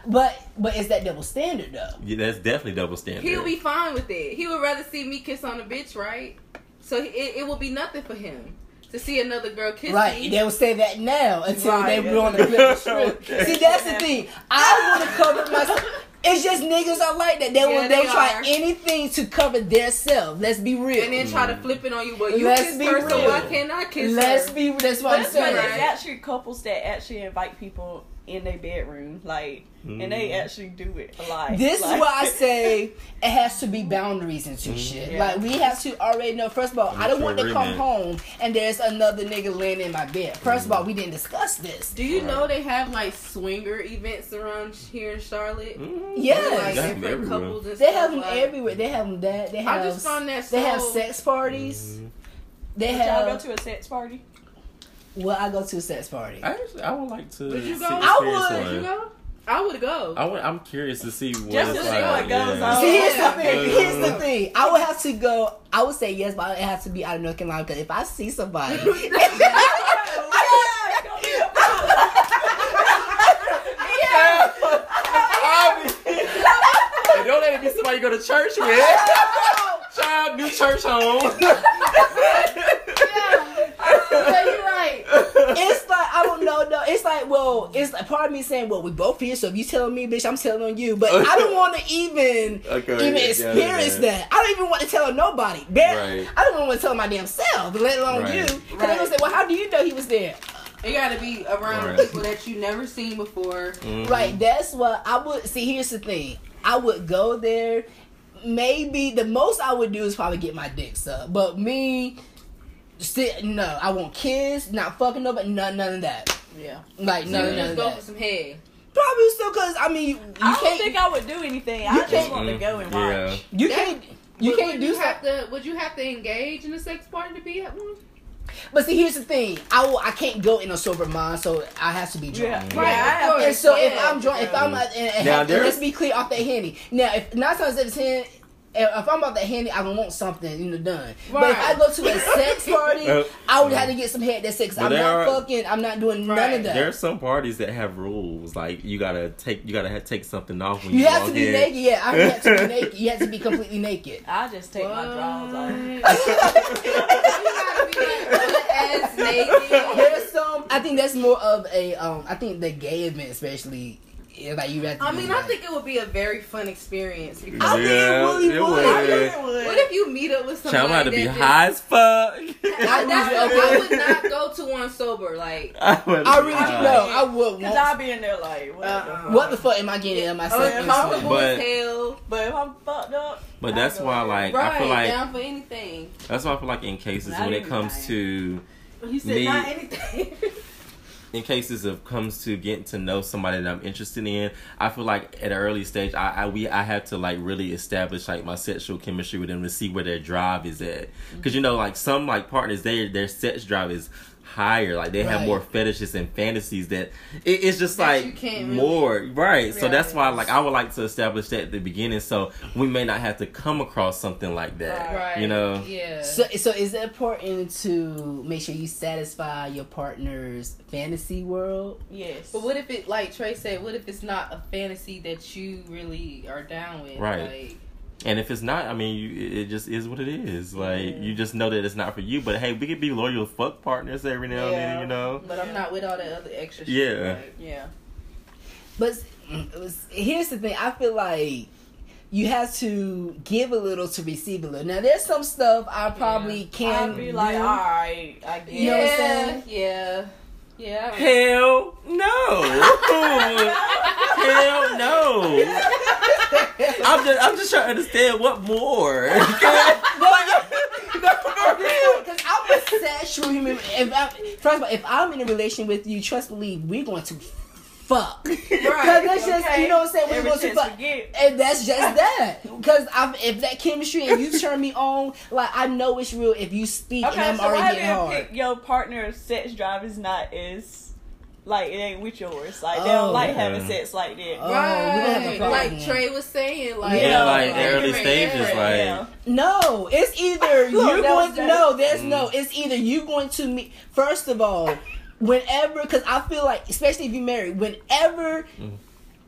But but is that double standard though? Yeah, that's definitely double standard. He'll be fine with it. He would rather see me kiss on a bitch, right? So it, it will be nothing for him to see another girl kiss Right, me. they will say that now until Right. they want to flip the script. Okay. See, that's the thing. I want to cover myself. It's just niggas are like that. They will Yeah, they, they will try are. anything to cover their self. Let's be real. and then try to flip it on you. Well, you Let's kiss be her, so why can't I kiss Let's her? be. That's what But I'm it's funny, saying. it's actually couples that actually invite people in their bedroom, like, and they Mm. actually do it a lot. This like, is why I say it has to be boundaries and some shit. Yeah. Like we have to already know. First of all, I don't want to come agreement. home and there's another nigga laying in my bed. First of all, we didn't discuss this. Do you know they have like swinger events around here in Charlotte? Mm, Yes. Like Got 'em different couples They stuff. have them like- everywhere. They have them that. They have. I just found that They have so- sex parties. Mm. They Would y'all go to a sex party? Well, I go to a sex party. I actually, I would like to. Would you see- go? I experience would. one. You go? I would go. I would, I'm curious to see what Just to see like. what goes yeah. on. See, here's the thing. Here's the thing. I would have to go. I would say yes, but it has to be out of North Carolina because if I see somebody, And don't let it be somebody you go to church with. Child, new church home. Yeah, you're right. It's like I don't know. No, it's like well, it's like part of me saying, well, we both here, so if you telling me, bitch, I'm telling on you. But I don't want to even Okay, even yeah, experience yeah. that. I don't even want to tell nobody. Barely- Right. I don't even want to tell my damn self, let alone Right. you. Because they Right. gonna say, well, how do you know he was there? You gotta be around Right. people that you never seen before. Mhm. Right. That's what I would see. Here's the thing. I would go there. Maybe the most I would do is probably get my dick sucked. But me, sit no, I won't kiss, not fucking nobody, none, none of that. Yeah. Like So none, you none just of go that. for some head. Probably still because I mean you, you I don't can't think I would do anything. I just want to mm, go and Yeah. watch. you can't you Would- can't would do you something. have to would you have to engage in a sex party to be at one? But see, here's the thing. I will, I can't go in a sober mind, so I have to be drunk. Yeah. Right, Yeah, of course. And so if I'm drunk, if I'm at, and, and, Now, and let's be clear off that Henny. Now, if nine times out of ten, if if I'm off that Henny, I don't want something you know done. But if I go to a sex party, Uh, I would have to get some head that sex. I'm not are- fucking. I'm not doing none of that. There are some parties that have rules, like you gotta take, you gotta have, take something off when you, you have to be in. naked. Yeah, I have to be naked. You have to be completely naked. I just take my drawers off. you gotta be like ass naked. There's some. I think that's more of a. Um, I think the gay event, especially, Yeah, like you have I be mean, I think it would be a very fun experience. Because I think it Yeah, really it would. would. It would. what if you meet up with Child, somebody I'm about to be just- high as fuck. I, that's, I would not go to one sober. Like, I, would I be really high. no, I would. Cause I'll be in there like, what, Uh-uh. the, fuck? what the fuck am I getting in myself oh, into? uncomfortable But- as hell. But if I'm fucked up, But that's go why, like, right, I feel like down for anything. that's why I feel like in cases Not when it comes dying. to You said Me- not anything. in cases of comes to getting to know somebody that I'm interested in, I feel like at an early stage, I, I we I have to like really establish like my sexual chemistry with them to see where their drive is at. Because you know, like some like partners, they their sex drive is higher. Like they have more fetishes and fantasies that it, it's just That you like can't really more right. So that's why like I would like to establish that at the beginning, so we may not have to come across something like that. right. You know. Yeah. So, so is it important to make sure you satisfy your partner's fantasy world? yes. But what if it, like Trey said, what if it's not a fantasy that you really are down with? Right. Like, And if it's not, I mean, you, it it just is what it is. Like Yeah. you just know that it's not for you. But hey, we could be loyal fuck partners every now and then, you know. but I'm not with all that other extra shit. Yeah. Like, yeah. But it was, here's the thing: I feel like you have to give a little to receive a little. Now, there's some stuff I probably can I'd be like, do. all right, I get You know what I'm saying? Yeah. Yeah. Hell no. Hell no. I'm just I'm just trying to understand what more. Because I'm a sexual human. If I, first of all, if I'm in a relationship with you, trust believe we're going to fuck. Because that's just you know what I'm saying. We're going to fuck. we. And that's just that. Because if that chemistry and you turn me on, like I know it's real if you speak Okay, and I'm so already getting hard. pick your partner's sex drive is not as like it ain't with yours? Like they Oh. don't like Yeah. having sex like that. Oh, we don't have Right. problem Like. Trey was saying, like Yeah, like different early stages, like- yeah. No, it's either Look, you're that going to that- no. There's Mm. no. It's either you going to meet. First of all, whenever, because I feel like, especially if you're married, whenever, Mm.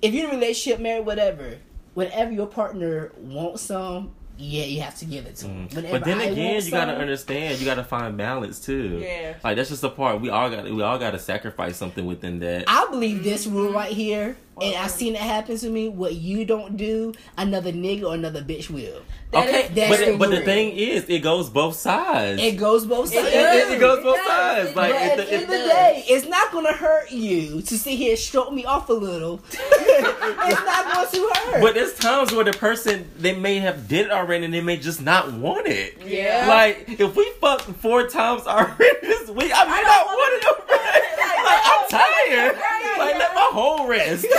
if you're in a relationship, married, whatever, whenever your partner wants some, yeah, you have to give it to them. Mhm. Whenever But then I again, want you gotta understand. You gotta find balance too. Yeah. Like that's just the part we all got. We all got to sacrifice something within that. I believe this rule right here, and I've seen it happen to me. What you don't do, another nigga or another bitch will. That okay, is- but the but the thing is, it goes both sides. It goes both sides. it- it goes both It sides. Like at the- the end of the day, it's not gonna hurt you to sit here and stroke me off a little. it's not going to hurt. But there's times where the person they may have did it already and they may just not want it. Yeah. Like if we fucked four times already this week, I may not want it already. Like I'm tired. Like let my whole rest.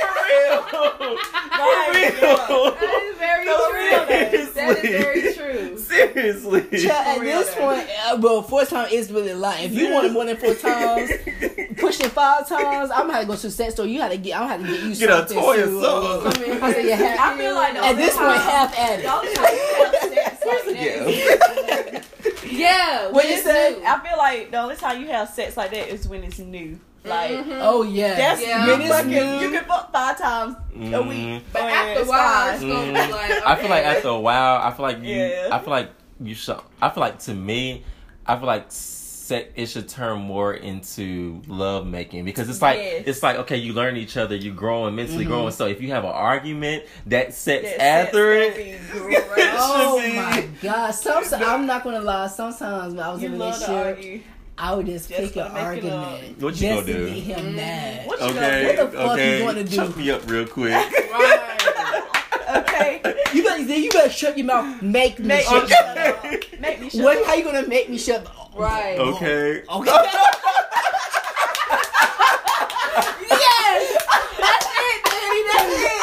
like for real. For real. That is very No, true. That is seriously. very true. Seriously. Child, at real, this though. point, uh, well, four times is really a lot. If you want it more than four times, pushing five times, I'm gonna have to go to the sex store. You gotta get, I'm gonna have to get you Get a something. toy or to, something. I say you I feel like at this only point, half at it. time you have sex like that is- Yeah. When you it's new. I feel like the only time you have sex like that is when it's new. Like Mhm. Oh yeah, that's Yeah. you when it's fucking you can fuck five times a Mhm. week. But when after a it's while, fine. it's gonna be like. I feel like okay. after a while, I feel like you. Yeah. I feel like you should. I feel like to me, I feel like sex it should turn more into love making because it's like Yes. it's like okay, you learn each other, you growing mentally Mhm. growing. So if you have an argument, that sex That after sex it. gonna be great. Oh my god! Sometimes I'm not gonna lie. Sometimes when I was You in a love relationship, argue. I would just, Just pick an to make it up. argument What you just gonna to do? get him Mm. mad. What you Okay, What the fuck you okay. gonna do? Chuck me up real quick. Right. Okay. You better, then you better shut your mouth. Make me Make shut. me shut up. Make me shut What? up. How you gonna make me shut? Up? Right. okay. Okay. Yes. That's it, Daddy. That's it.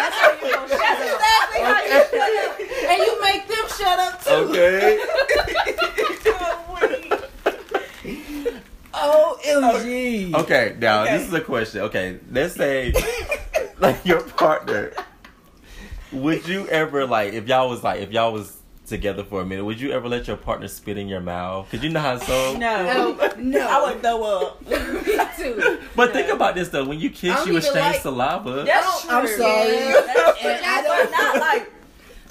That's how you gonna shut That's up. exactly how you shut up. And you make them shut up too. Okay. OMG. Okay, now Okay. this is a question. Okay, let's say like your partner. Would you ever like if y'all was like if y'all was together for a minute? Would you ever let your partner spit in your mouth? Cause you know how so. No. No, no. I would throw up. Me too. But think about this though. When you kiss, you exchange like- saliva. That's true. I'm sorry. That's. And I But don't- not like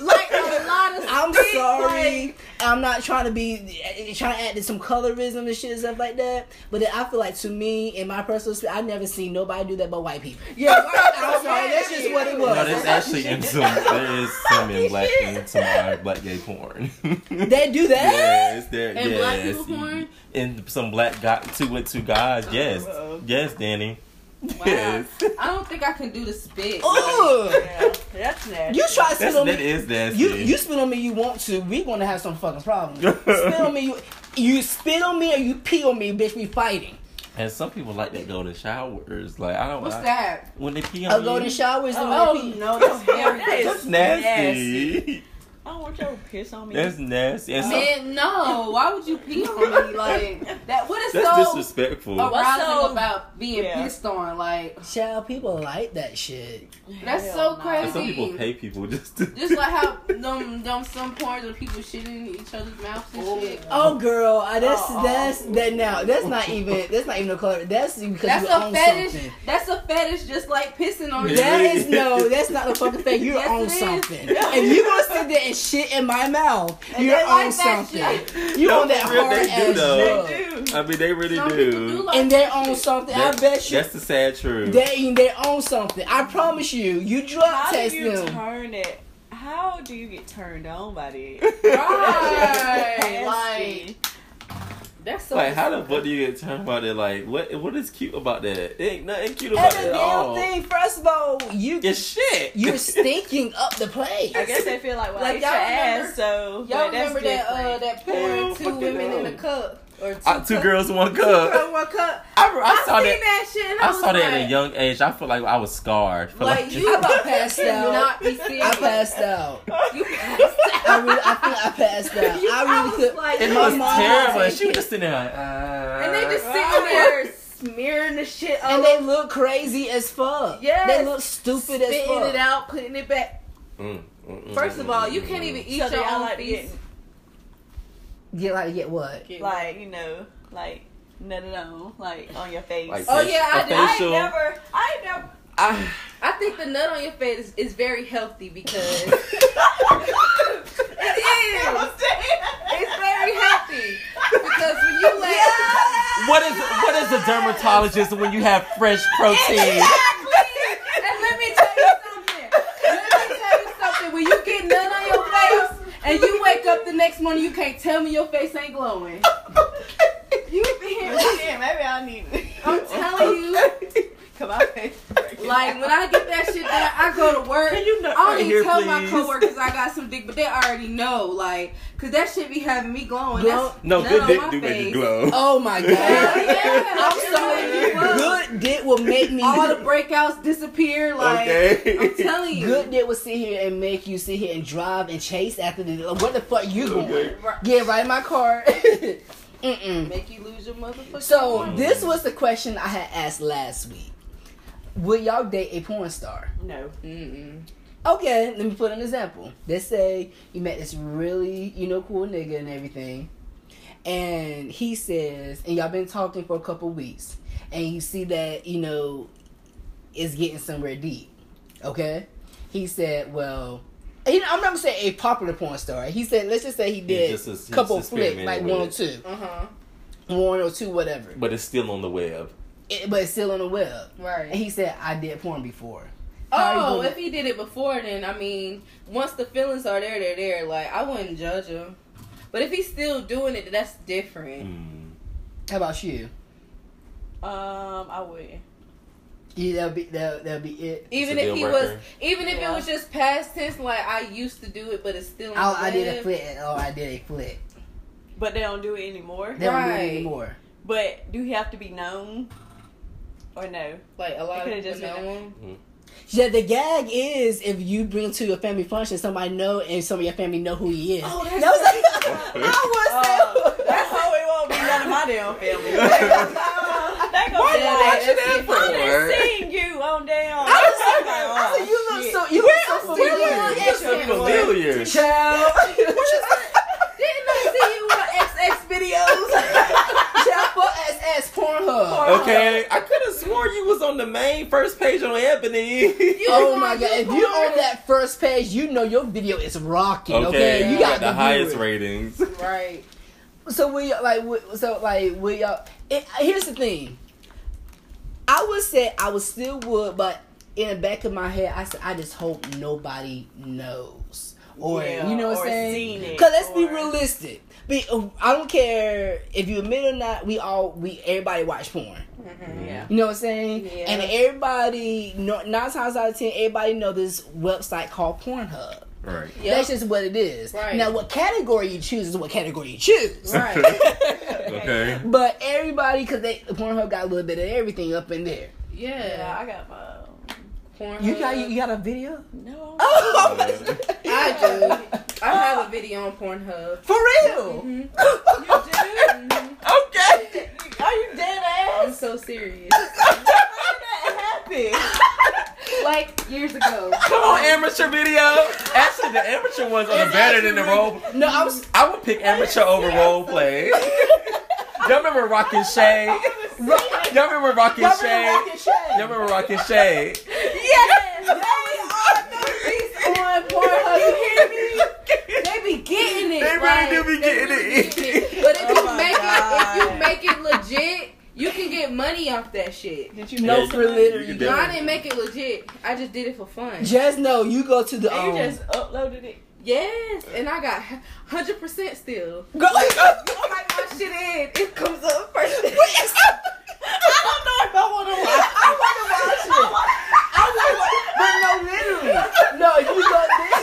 Like a lot of I'm I'm sorry. I'm not trying to be trying to add to some colorism and shit and stuff like that. But I feel like to me, in my personal experience, I never seen nobody do that but white people. Yeah, I'm sorry, that's just what it was. No, there's actually in some there is some in black in some black gay porn. They do that. yes, there. And yes. black people porn? In some black guy two with two guys. Oh, yes, Uh-oh. yes, Danny. Wow. Yes. I don't think I can do the spit. Ugh. Yeah, that's nasty. You try to spit That's, on that me. is nasty. You you spit on me. You want to? We gonna have some fucking problems. spit on me. You you spit on me or you pee on me, bitch. We fighting. and some people like that golden showers. Like I don't. What's I- that? When they pee on A you. golden shower is the Oh, one that pee. no, that's very That is That's nasty. I don't want your piss on me. That's nasty. And some, Man, no. Why would you pee on me like that? What is that's so disrespectful. arousing so- about being Yeah. pissed on? Like Child, people like that shit. that's Hell so no. crazy. And some people pay people just to. Just like how them them some porns where people shitting in each other's mouths and oh. shit. Oh, girl, I, that's Oh, that's that now. That's not even that's not even a color. That's because That's you a own fetish. something. That's a fetish, just like pissing on you. That is no, that's not a fucking thing. You're Yes, on something. If you gonna sit there and shit in my mouth, And you're they on like that something. You No, on that real, hard they do, ass though. drug. They do. I mean, they really Some do. do like And they that own something. That- I bet you. That's the sad truth. They they own something. I promise you. You drug How do you them. turn it? How do you get turned on by this? Right. Like that's so like, how the fuck do you get turned about it? Like, what what is cute about that? It ain't nothing cute about Every it at damn all. thing. First of all, you It's shit. you're stinking up the place. I guess they feel like, well, Like, y'all remember- ass, so. Y'all remember that uh that Hell, porn two fucking women in no. a cup or two, Uh, two cup- girls, one two cup. girls, one cup. I, I, saw seen that. that shit. And I, I was saw that like, at a young age. I feel like I was scarred. For Like like, you about passed out. cannot be serious. I passed out. You passed out. I really, I think I passed out. You- I I really was could. like, it my was mom terrible. And she was just sitting there like, uh, And they just sitting there smearing the shit all and they look crazy as fuck. Yeah, They look stupid as spitting fuck. it out, putting it back. Mm, mm, mm, First mm, of all, mm, you mm, can't mm. even eat So your own like to get, feast. Get like get what? like, you know, like, nutted on, like, on your face. Like Oh, faci- yeah, I a did. I ain't never, I ain't never. I, I think the nut on your face is, is very healthy because it is. It's very healthy because when you let what is what is a dermatologist when you have fresh protein? Exactly. and let me tell you something. Let me tell you something. When you get nut on your face and you wake up the next morning, you can't tell me your face ain't glowing. You been maybe I need it. I'm telling you. Come on, face. Like when I get that shit done, I go to work. Can you nut I don't right even here, tell my coworkers I got some dick, but they already know. Like, cause that shit be having me glowing. Glow- That's No, good dick my do make you glow. Oh my god. Hell yeah, I'm sorry. Good dick will make me. All the breakouts disappear. Like, okay. I'm telling you. Good dick will sit here and make you sit here and drive and chase after the. What the fuck you going? Okay. Get right in my car. Mm-mm. Make you lose your motherfucking So mind. this was the question I had asked last week. Would y'all date a porn star? No. Mm-mm. Okay, let me put an example. Let's say you met this really, you know, cool nigga and everything, and he says, and y'all been talking for a couple weeks, and you see that you know, it's getting somewhere deep. Okay, he said, well. He, I'm not gonna say a popular porn star. He said, let's just say he did just- a couple flicks, like one or two, Uh huh. one or two, whatever. But it's still on the web. It, but it's still on the web. And Right. he said, I did porn before. How Oh, if he did it before, then I mean, once the feelings are there, they're there. Like I wouldn't judge him. But if he's still doing it, that's different. Mm. How about you? Um, I wouldn't. Yeah, that'll be that'll, that'll be it. Even if he deal was, even if Yeah. it was just past tense, like I used to do it, but it's still. on I, did a web. flick. Oh, I did a flick. But they don't do it anymore. They don't do it anymore. But do he have to be known? Or no? Like a lot of could've people just know been him. Yeah, the gag is if you bring to a family function, somebody know and some of your family know who he is. Oh, that's that was like, I was Uh, that's how it won't be none of my damn family. they gonna Why be you like, watching that's that for? I done seen you on damn. I was like, Oh, I said, you look so you look so where you familiar. You're so familiar. Child, Didn't I see you on XX videos? child, fuck Pornhub. Okay, I could have swore you was on the main first page on Ebony. Oh my god! If you're on that first page, you know your video is rocking. Okay, okay, you got, the to highest do ratings. Right. So we like, we, so like, we y'all. It, here's the thing. I would say I would still would, but in the back of my head, I said I just hope nobody knows, or Yeah, you know what I'm saying? Because let's be realistic. Be, uh, I don't care if you admit or not. We all we everybody watch porn. Mm-hmm. Yeah. You know what I'm saying? Yeah. And everybody, no, nine times out of ten, everybody know this website called Pornhub. Right. Yep. That's just what it is. Right. Now, what category you choose is what category you choose. Right. Okay. But everybody, because they Pornhub got a little bit of everything up in there. Yeah, Yeah. I got my. Pornhub. You got you got a video? No. Oh, I do. I have a video on Pornhub. For real? Mhm. You do? Okay. Are you dead ass? I'm so serious. How did that happen? like years ago. Come on, amateur video. Actually, the amateur ones are better than the role. No, I was. I would pick amateur over role play. Y'all remember Rockin' Shay? Y'all remember Rockin' Y'all Shay? remember Rockin' Shay? Y'all remember Rockin' Shay? Yes, on Pornhub. You hear me? They be getting it. They really like, do be they getting really it. getting it. But if Oh you my make it, if you make it legit, you can get money off that shit. Did you No, know for literally. No, I didn't make it legit. I just did it for fun. Just know you go to the. And Um, you just uploaded it. Yes, and I got hundred percent still. go. Type my shit in, it comes up first. I don't know if I want to watch. I want to watch it. I want to but no, literally, no. You go there.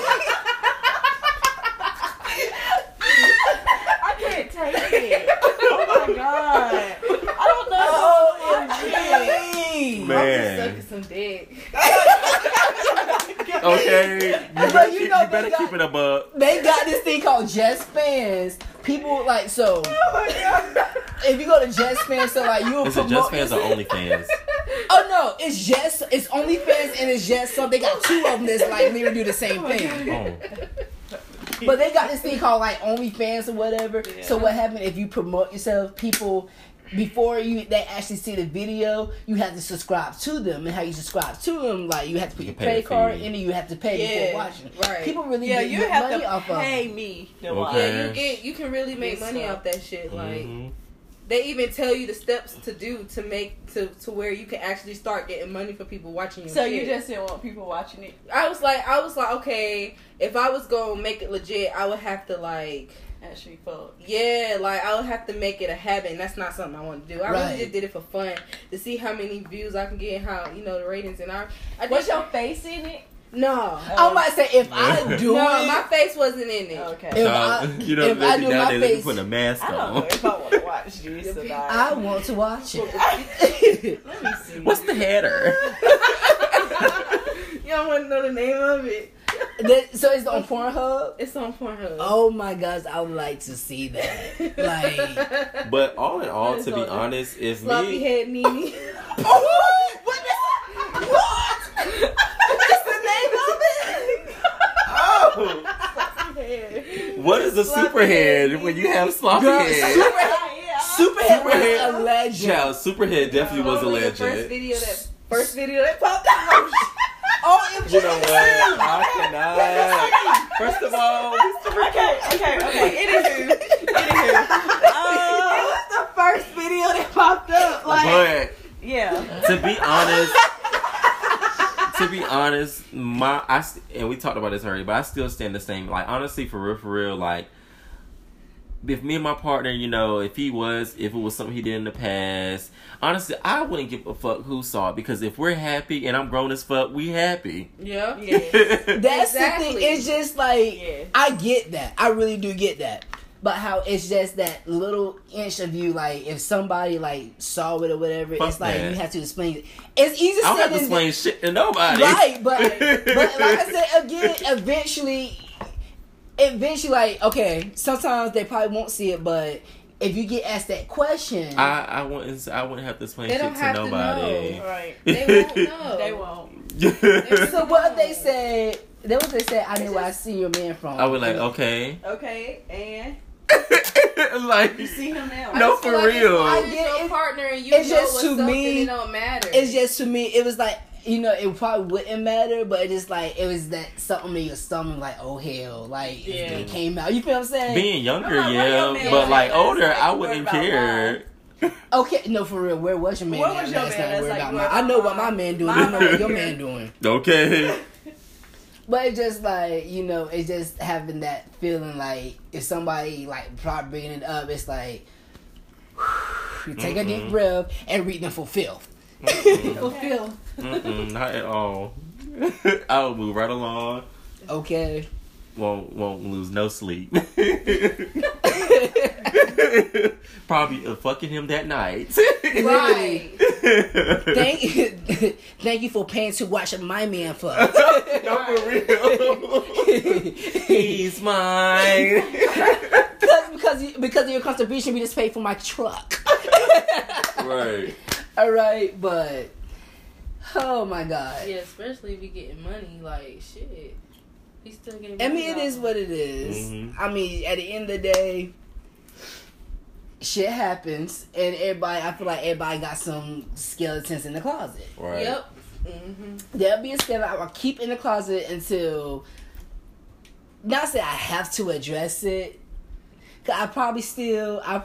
I can't take it. Oh my god. I don't know. Oh. Man. I'm just sucking some dick. Okay, you But better, you keep, know you better got- keep it above. They got this thing called Just Fans. People like so. Oh my god. If you go to Just Fans, so like you Is it just fans or OnlyFans? Oh no, it's just it's OnlyFans and it's just so they got two of them that's like literally do the oh same thing. Oh, But they got this thing called like OnlyFans or whatever. So what happened if you promote yourself, people before you they actually see the video, you have to subscribe to them, and how you subscribe to them, like you have to put You your pay credit card in, and you have to pay Yeah, before watching. right. People really Yeah, get you have money to off of pay it. me Okay. Yeah, you get you can really make money off that shit. Like mhm. they even tell you the steps to do to make to to where you can actually start getting money for people watching your So shit. you just didn't want people watching it? I was like I was like okay if I was gonna make it legit I would have to like Actually, fuck. yeah like I would have to make it a habit and that's not something I want to do. I Right. really just did it for fun to see how many views I can get how you know the ratings and I. I Was did- your face in it? no oh. I might say if I do no it, my face wasn't in it. Okay. If So, I- you know, if I do my nowadays they face- put a mask I don't know on. if I want to watch this or not. I want to watch it. Let me see. What's the header? you don't want to know the name of it. That- so it's on Pornhub. It's on Pornhub. Oh my gosh, I would like to see that. Like, But all in all, to be It's on- honest, if Sloppy me, head Nene. oh, what? the- What? What's the name of it? oh, what is a Sloppy superhead head. when you have sloppy Girl, head? Super, Superhead was Superhead. a legend. Yeah, superhead definitely was a Only the First video that first video that popped up. Oh, You know what? I cannot. First of all, Mr. Okay, okay, okay. Anywho, anywho. Uh, it was the first video that popped up. Like, but yeah. to be honest, to be honest, my I st- and we talked about this already, but I still stand the same. Like honestly, for real, for real, like if me and my partner, you know, if he was, if it was something he did in the past, honestly, I wouldn't give a fuck who saw it because if we're happy and I'm grown as fuck, we happy. yeah. Yeah. That's the thing. It's just like Yeah. I get that. I really do get that. But how it's just that little inch of you, like if somebody like saw it or whatever, Fuck it's like that. you have to explain it. It's easy I don't said have to than explain shit to nobody. right, but but like I said again, eventually, eventually, like okay, sometimes they probably won't see it, but if you get asked that question, I, I wouldn't I wouldn't have to explain They shit don't to have to nobody. Right. They won't know. They won't. so what if they said? That was they said. I knew where I see your man from. I would like okay. Okay, and like, You see him now. No, for like real. It's, I it's get your it. partner and you It's know just what's to up and me- it don't matter. It's just to me, it was like you know, it probably wouldn't matter, but it just like it was that something in your stomach, like oh hell, like Yeah. it came out. You feel what I'm saying? being younger, like, yeah, your man but like like older, Like, I wouldn't care. Okay, no, for real. Where was your man? Where was your last man? night? That's Worried like, about where my- I know what my- my man doing. my- You know what your man doing. Okay. But it's just like you know, it's just having that feeling like if somebody like probably bringing it up, it's like you take a deep breath and read them for filth. Mm-mm. fulfill. Mm-mm, not at all. I'll move right along. Okay. Won't won't lose no sleep. Probably uh, fucking him that night. Right. Thank you, thank you for paying to watch my man fuck. no, for real. He's mine. because because you- because of your contribution, we just paid for my truck. right. All right, but oh my god. Yeah, especially if you getting money, like shit. He's still getting. I mean, it off is of what it is. Mhm. I mean, at the end of the day, shit happens, and everybody. I feel like everybody got some skeletons in the closet. Right. Yep. hmm There'll be a skeleton I will keep in the closet until. Not say I have to address it. Cause I probably still I.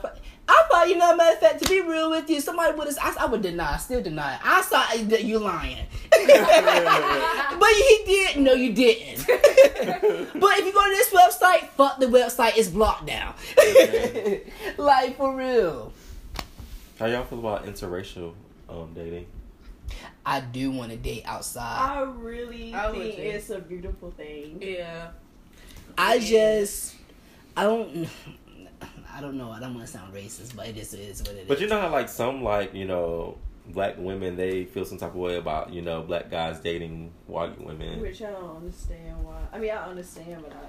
pro- I probably, you know, matter of fact, to be real with you, somebody would have, I, I would deny, still deny. it. I saw that you lying, but he did. No, you didn't. but if you go to this website, fuck the website. It's blocked now. like for real. How y'all feel about interracial um, dating? I do want to date outside. I really I think too. it's a beautiful thing. Yeah. I just, I don't, I don't know. I don't want to sound racist, but it just is what it is. But you know how like some like you know black women they feel some type of way about you know black guys dating white women Which I don't understand why. I mean, I understand, but I.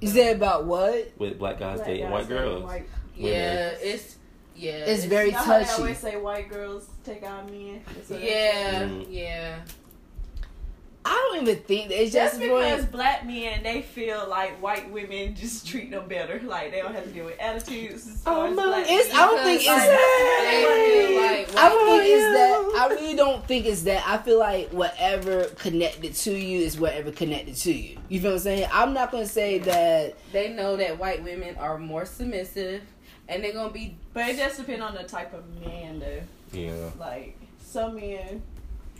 you said about what? with black guys black dating guys white girls. white- Yeah. It's yeah. It's very You know how they touchy. always say white girls take out men. Yeah. Mm. Yeah. I don't even think that it's Just just because because. black men, they feel like white women just treat them better. Like they don't have to deal with attitudes. Oh as no, um, black it's. I don't think it's Because, that. Like I don't think it's that. I really don't think it's that. I feel like whatever connected to you is whatever connected to you. You feel what I'm saying? I'm not gonna say that. they know that white women are more submissive, and they're gonna be But it just depends on the type of man, though. Yeah. Like some men,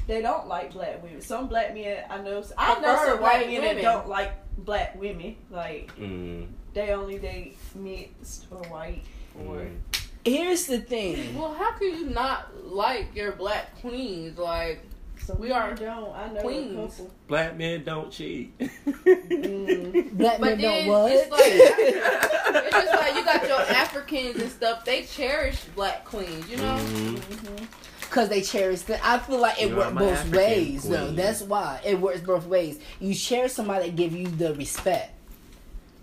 they don't like black women. Some black men, I know. I know some white men women. that don't like black women. Like Mm. they only date mixed or white or. Mm. Here's the thing. Well, how can you not like your black queens? Like, Some We are don't. I know queens. Black men don't cheat. Mm. Black but men don't what? it's like it's just like you got your Africans and stuff. They cherish black queens, you know. Mhm. Mhm. Because they cherish them. I feel like it You works both African ways, though. queen. That's why it works both ways. You cherish somebody that give you the respect.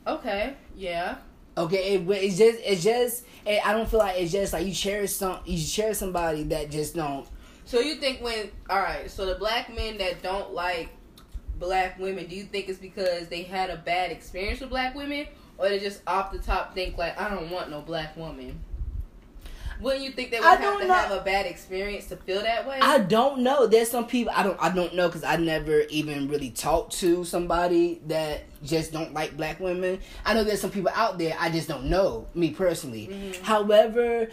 Okay, yeah. Okay, it, it's just it's just it, I don't feel like it's just like you cherish some you cherish somebody that just don't. So you think when all right, so the black men that don't like black women, do you think it's because they had a bad experience with black women, or they just off the top think like I don't want no black woman? Wouldn't you think they would I have to know. have a bad experience to feel that way? I don't know. There's some people I don't I don't know because I never even really talked to somebody that just don't like black women. I know there's some people out there I just don't know me personally. Mhm. However,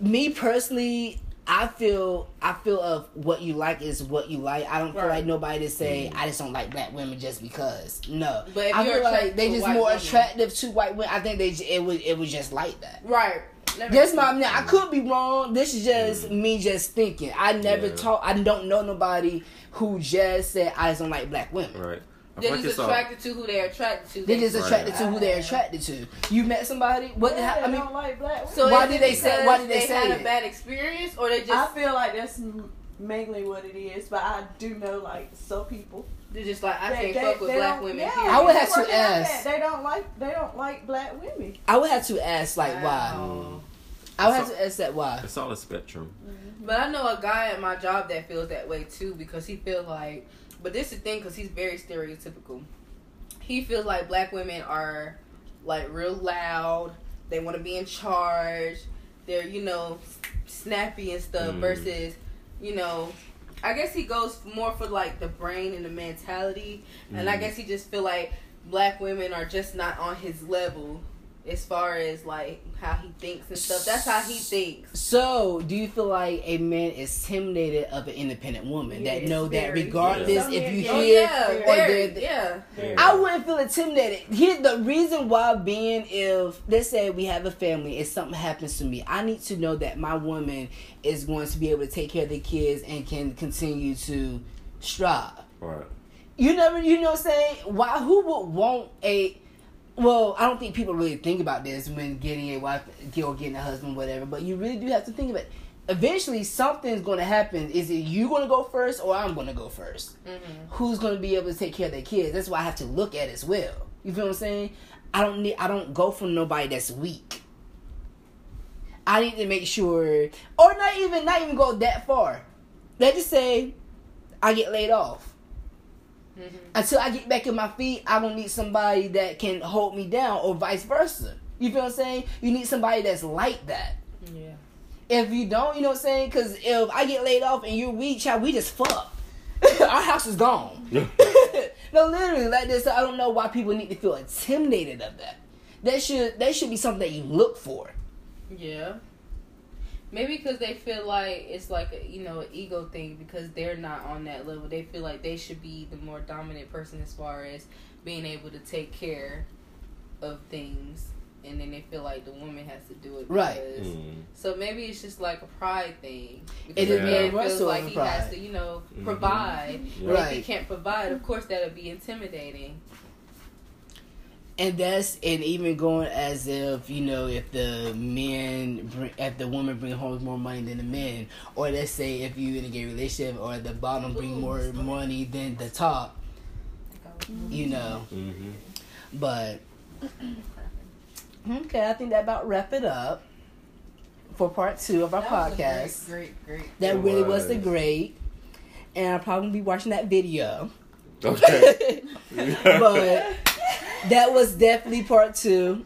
me personally. I feel I feel of what you like is what you like. I don't feel like nobody to say I just don't like black women just because. No, But if I you're feel like they just more woman- attractive to white women. I think they it was it was just like that. right. That That's my. sense. Now, I could be wrong. This is just Mm. me just thinking. I never Yeah. talk. I don't know nobody who just said I just don't like black women. Right. They're like just attracted to who they're attracted to. They're just Right. attracted to who they're attracted to. You met somebody. What? the Yeah, hell? I mean, don't like black women. So Why is did it they say- because why did they say had it? a bad experience, or they just? I just feel like that's mainly what it is, but I do know like some people. They're just like I they- can't they- fuck with black women? Yeah, period. I would have to work it out ask. They don't like they don't like black women. I would have to ask like why. Wow. I would have to ask that why. It's all a spectrum. But I know a guy at my job that feels that way too because he feels like, but this is the thing because he's very stereotypical. He feels like black women are like real loud they want to be in charge. They're you know snappy and stuff Mm. versus you know. I guess he goes more for like the brain and the mentality, and I Mm. guess he just feel like black women are just not on his level as far as like how he thinks and stuff. That's how he thinks. So, do you feel like a man is intimidated of an independent woman that Yes, know that regardless Yeah. if you Oh, hear yeah, or very, the- yeah. Yeah. I wouldn't feel intimidated. Here, the reason why being if let's say we have a family if something happens to me, I need to know that my woman is going to be able to take care of the kids and can continue to strive. Right. You never, you know, what I'm saying why? Who would want a? Well, I don't think people really think about this when getting a wife or getting a husband, whatever. But you really do have to think about. It. Eventually, something's going to happen. Is it you going to go first or I'm going to go 1st mm-hmm. Who's going to be able to take care of their kids? That's why I have to look at as well. You feel what I'm saying? I don't need. I don't go for nobody that's weak. I need to make sure, or not even, not even go that far. Let's just say I get laid off Mm-hmm. until I get back in my feet, I don't need somebody that can hold me down or vice versa. You feel what I'm saying? You need somebody that's like that. Yeah. If you don't, you know what I'm saying? Because if I get laid off and you're weak, child, we just fuck. Our house is gone. no, literally, like this. I don't know why people need to feel intimidated of that. That should that should be something that you look for. Yeah. Maybe because they feel like it's like a, you know an ego thing because they're not on that level. They feel like they should be the more dominant person as far as being able to take care of things, and then they feel like the woman has to do it. Right. because- Mm. So maybe it's just like a pride thing. It Because is the man feels so like he pride. has to, you know, Mhm. provide. Yeah. And If he can't provide, of course that'll be intimidating. And that's and even going as if you know if the men bring, if the woman bring home more money than the men, or let's say if you in a gay relationship or the bottom bring more money than the top, you know. Mm-hmm. But okay, I think that about wrap it up for part two of our podcast. Great, great, great. That It really was the great, and I'll probably be watching that video. Okay. but that was definitely part two.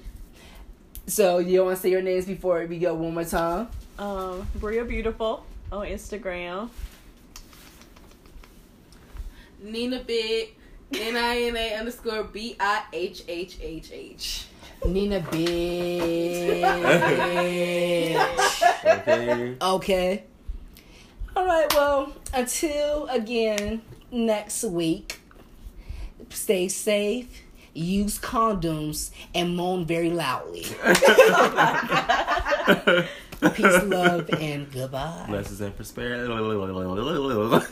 So you want to say your names before we go one more time? Um, Bria Beautiful on Instagram. Nina Big, N I N A underscore B I H H H H. Nina bitch. okay. okay. All right. Well, until again next week. Stay safe. Use condoms and moan very loudly. Peace, love, and goodbye. Blessings and prosperity.